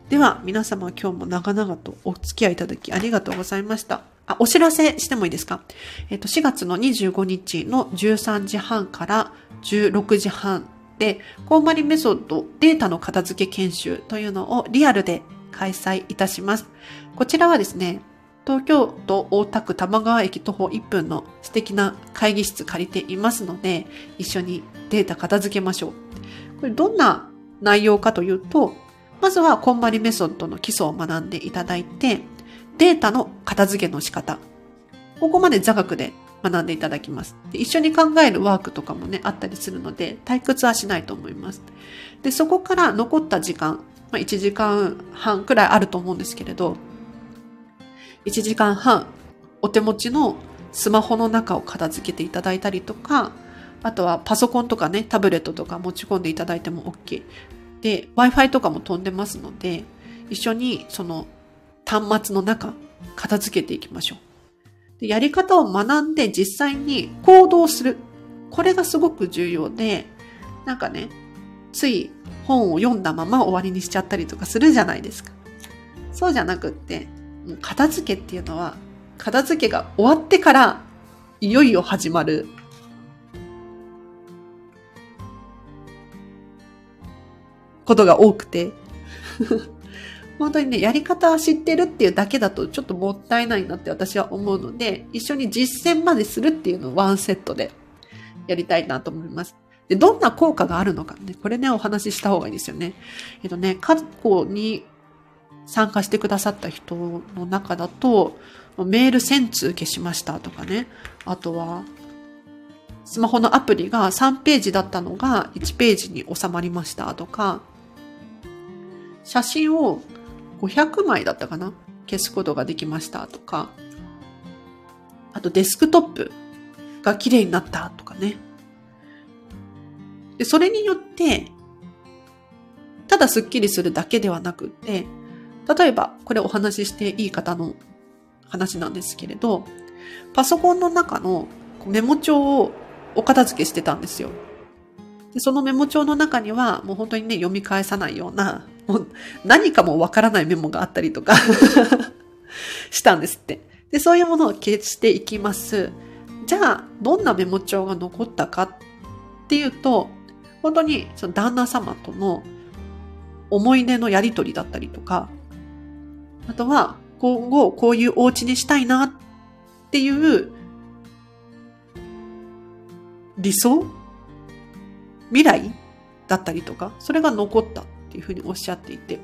Speaker 1: では、皆様今日も長々とお付き合いいただきありがとうございました。あ、お知らせしてもいいですか？えっ、と、4月の25日の13時半から16時半で、コーマリメソッドデータの片付け研修というのをリアルで開催いたします。こちらはですね、東京都大田区玉川駅徒歩1分の素敵な会議室借りていますので、一緒にデータ片付けましょう。これどんな内容かというと、まずは、こんまりメソッドの基礎を学んでいただいて、データの片付けの仕方。ここまで座学で学んでいただきます。で一緒に考えるワークとかもね、あったりするので、退屈はしないと思います。で、そこから残った時間、まあ、1時間半くらいあると思うんですけれど、1時間半、お手持ちのスマホの中を片付けていただいたりとか、あとはパソコンとかね、タブレットとか持ち込んでいただいても OK。で、Wi-Fi とかも飛んでますので、一緒にその端末の中、片付けていきましょう。でやり方を学んで実際に行動する。これがすごく重要で、なんかね、つい本を読んだまま終わりにしちゃったりとかするじゃないですか。そうじゃなくって、片付けっていうのは、片付けが終わってから、いよいよ始まる。ことが多くて。本当にね、やり方は知ってるっていうだけだとちょっともったいないなって私は思うので、一緒に実践までするっていうのをワンセットでやりたいなと思います。で、どんな効果があるのかね、これね、お話しした方がいいですよね。えっとね、過去に参加してくださった人の中だと、メール1000通消しましたとかね、あとは、スマホのアプリが3ページだったのが1ページに収まりましたとか、写真を500枚だったかな。消すことができましたとか、あとデスクトップが綺麗になったとかね。で、それによって、ただスッキリするだけではなくて、例えば、これお話ししていい方の話なんですけれど、パソコンの中のメモ帳をお片付けしてたんですよ。でそのメモ帳の中には、もう本当にね、読み返さないような、もう何かもわからないメモがあったりとか したんですって。で、そういうものを消していきます。じゃあ、どんなメモ帳が残ったかっていうと、本当にその旦那様との思い出のやりとりだったりとか、あとは今後こういうお家にしたいなっていう理想未来だったりとか、それが残ったっていうふうにおっしゃっていて。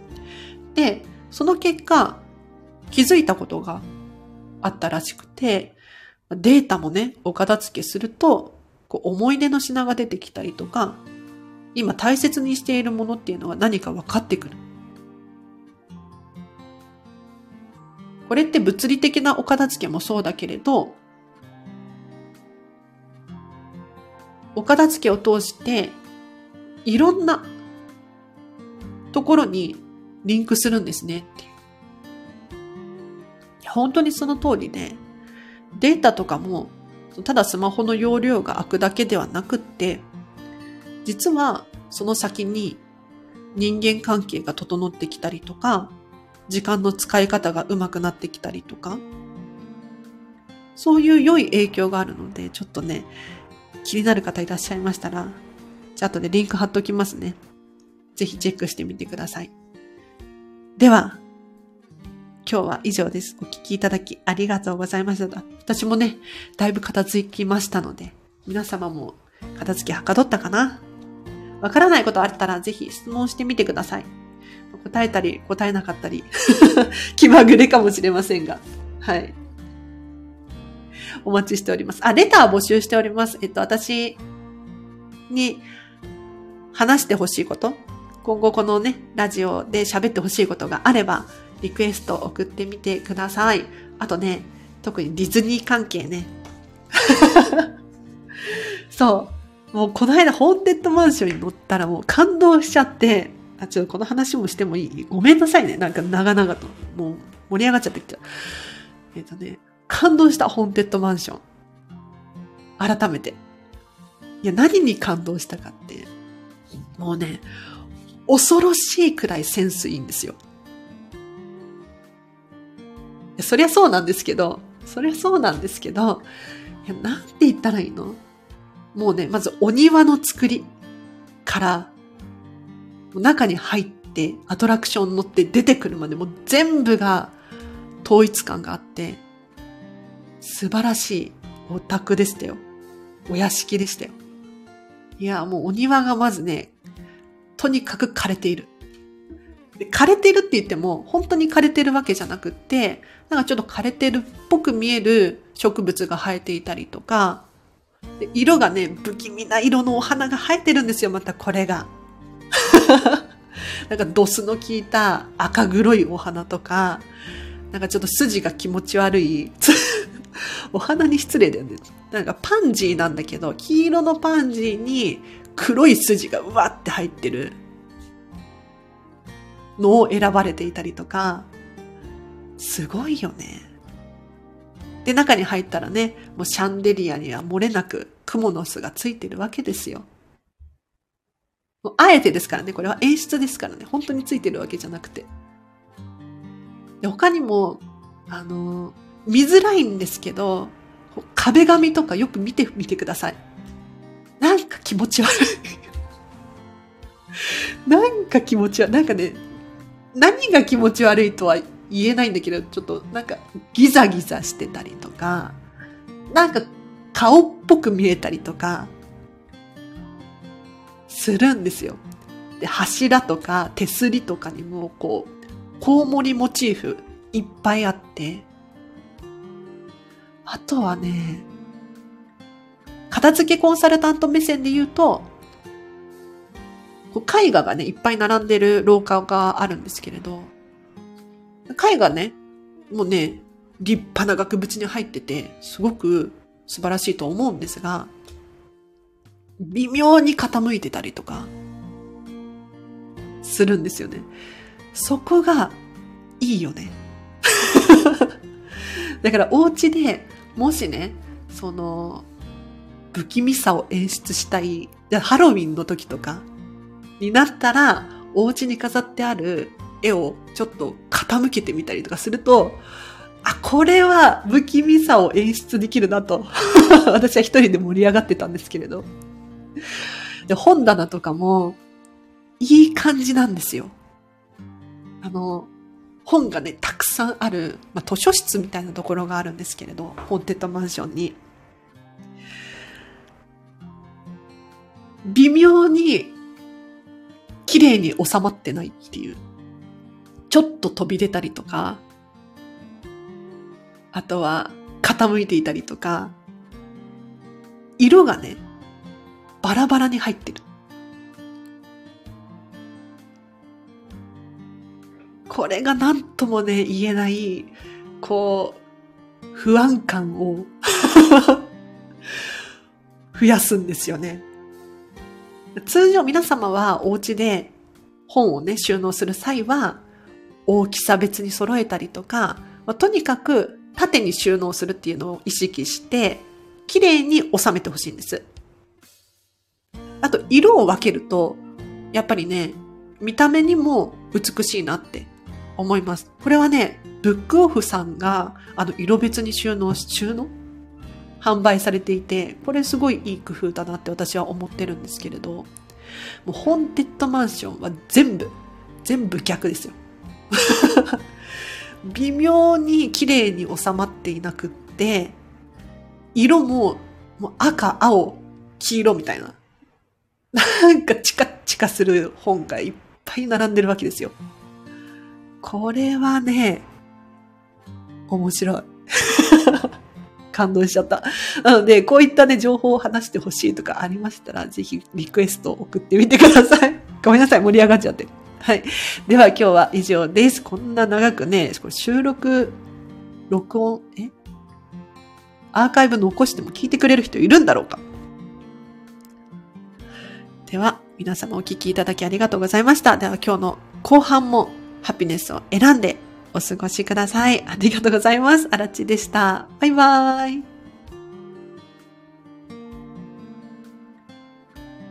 Speaker 1: で、その結果、気づいたことがあったらしくて、データもね、お片付けすると、こう思い出の品が出てきたりとか、今大切にしているものっていうのは何か分かってくる。これって物理的なお片付けもそうだけれど、お片付けを通して、いろんなところにリンクするんですね。本当にその通りで、データとかも、ただスマホの容量が空くだけではなくって、実はその先に人間関係が整ってきたりとか、時間の使い方が上手くなってきたりとか、そういう良い影響があるので、ちょっとね、気になる方いらっしゃいましたら、チャットでリンク貼っときますね。ぜひチェックしてみてください。では、今日は以上です。お聞きいただきありがとうございました。私もね、だいぶ片付きましたので、皆様も片付きはかどったかな？わからないことあったらぜひ質問してみてください。答えたり答えなかったり 気まぐれかもしれませんが。はい。お待ちしております。あ、レター募集しております。えっと、私に話してほしいこと今後このね、ラジオで喋ってほしいことがあれば、リクエスト送ってみてください。あとね、特にディズニー関係ね。そう。もうこの間、ホーンテッドマンションに乗ったらもう感動しちゃって、ちょっとこの話もしてもいい？ごめんなさいね。なんか長々と。もう盛り上がっちゃってきちゃう。えっ、とね、感動したホーンテッドマンション。改めて。いや、何に感動したかって、もうね、恐ろしいくらいセンスいいんですよ。そりゃそうなんですけど、そりゃそうなんですけど、いや、なんて言ったらいいの？もうね、まずお庭の作りから、中に入ってアトラクション乗って出てくるまでもう全部が統一感があって、素晴らしいお宅でしたよ。お屋敷でしたよ。いや、もうお庭がまずね、とにかく枯れている。枯れてるって言っても、本当に枯れてるわけじゃなくって、なんかちょっと枯れてるっぽく見える植物が生えていたりとか、色がね、不気味な色のお花が生えてるんですよ、またこれが。なんかドスの効いた赤黒いお花とか、なんかちょっと筋が気持ち悪い、お花に失礼だよね。なんかパンジーなんだけど、黄色のパンジーに黒い筋がうわって入ってるのを選ばれていたりとか、すごいよね。で、中に入ったらね、もうシャンデリアには漏れなくクモの巣がついてるわけですよ。もうあえてですからね、これは演出ですからね、本当についてるわけじゃなくて。で他にも、あの、見づらいんですけど、壁紙とかよく見てみてください。なんか気持ち悪い。なんか気持ち悪い。なんかね、何が気持ち悪いとは言えないんだけど、ちょっとなんかギザギザしてたりとか、なんか顔っぽく見えたりとか、するんですよ。で、柱とか手すりとかにもこう、コウモリモチーフいっぱいあって、あとはね、片付けコンサルタント目線で言うと、絵画がね、いっぱい並んでる廊下があるんですけれど、絵画ね、もうね、立派な額縁に入ってて、すごく素晴らしいと思うんですが、微妙に傾いてたりとか、するんですよね。そこがいいよね。だからお家でもしね、その、不気味さを演出したい、ハロウィンの時とかになったら、お家に飾ってある絵をちょっと傾けてみたりとかすると、あ、これは不気味さを演出できるなと。私は一人で盛り上がってたんですけれど。で本棚とかも、いい感じなんですよ。あの、本がね、たくさんある、まあ、図書室みたいなところがあるんですけれど、ホーンテッドマンションに。微妙に綺麗に収まってないっていう。ちょっと飛び出たりとか、あとは傾いていたりとか、色がね、バラバラに入ってる。これが何ともね、言えない、こう、不安感を 増やすんですよね。通常皆様はお家で本をね、収納する際は、大きさ別に揃えたりとか、まあ、とにかく縦に収納するっていうのを意識して、綺麗に収めてほしいんです。あと、色を分けると、やっぱりね、見た目にも美しいなって思います。これはね、ブックオフさんが、あの、色別に収納し、収納？販売されていて、これすごいいい工夫だなって私は思ってるんですけれど、もうホーンテッドマンションは全部、全部逆ですよ。微妙に綺麗に収まっていなくって、色ももう赤、青、黄色みたいな。なんかチカチカする本がいっぱい並んでるわけですよ。これはね、面白い。感動しちゃった。なので、こういったね、情報を話してほしいとかありましたら、ぜひリクエストを送ってみてください。ごめんなさい、盛り上がっちゃって。はい。では今日は以上です。こんな長くね、これ収録、録音、え？アーカイブ残しても聞いてくれる人いるんだろうか？では、皆様お聞きいただきありがとうございました。では今日の後半もハピネスを選んでお過ごしください。ありがとうございます。あらちでした。バイバーイ。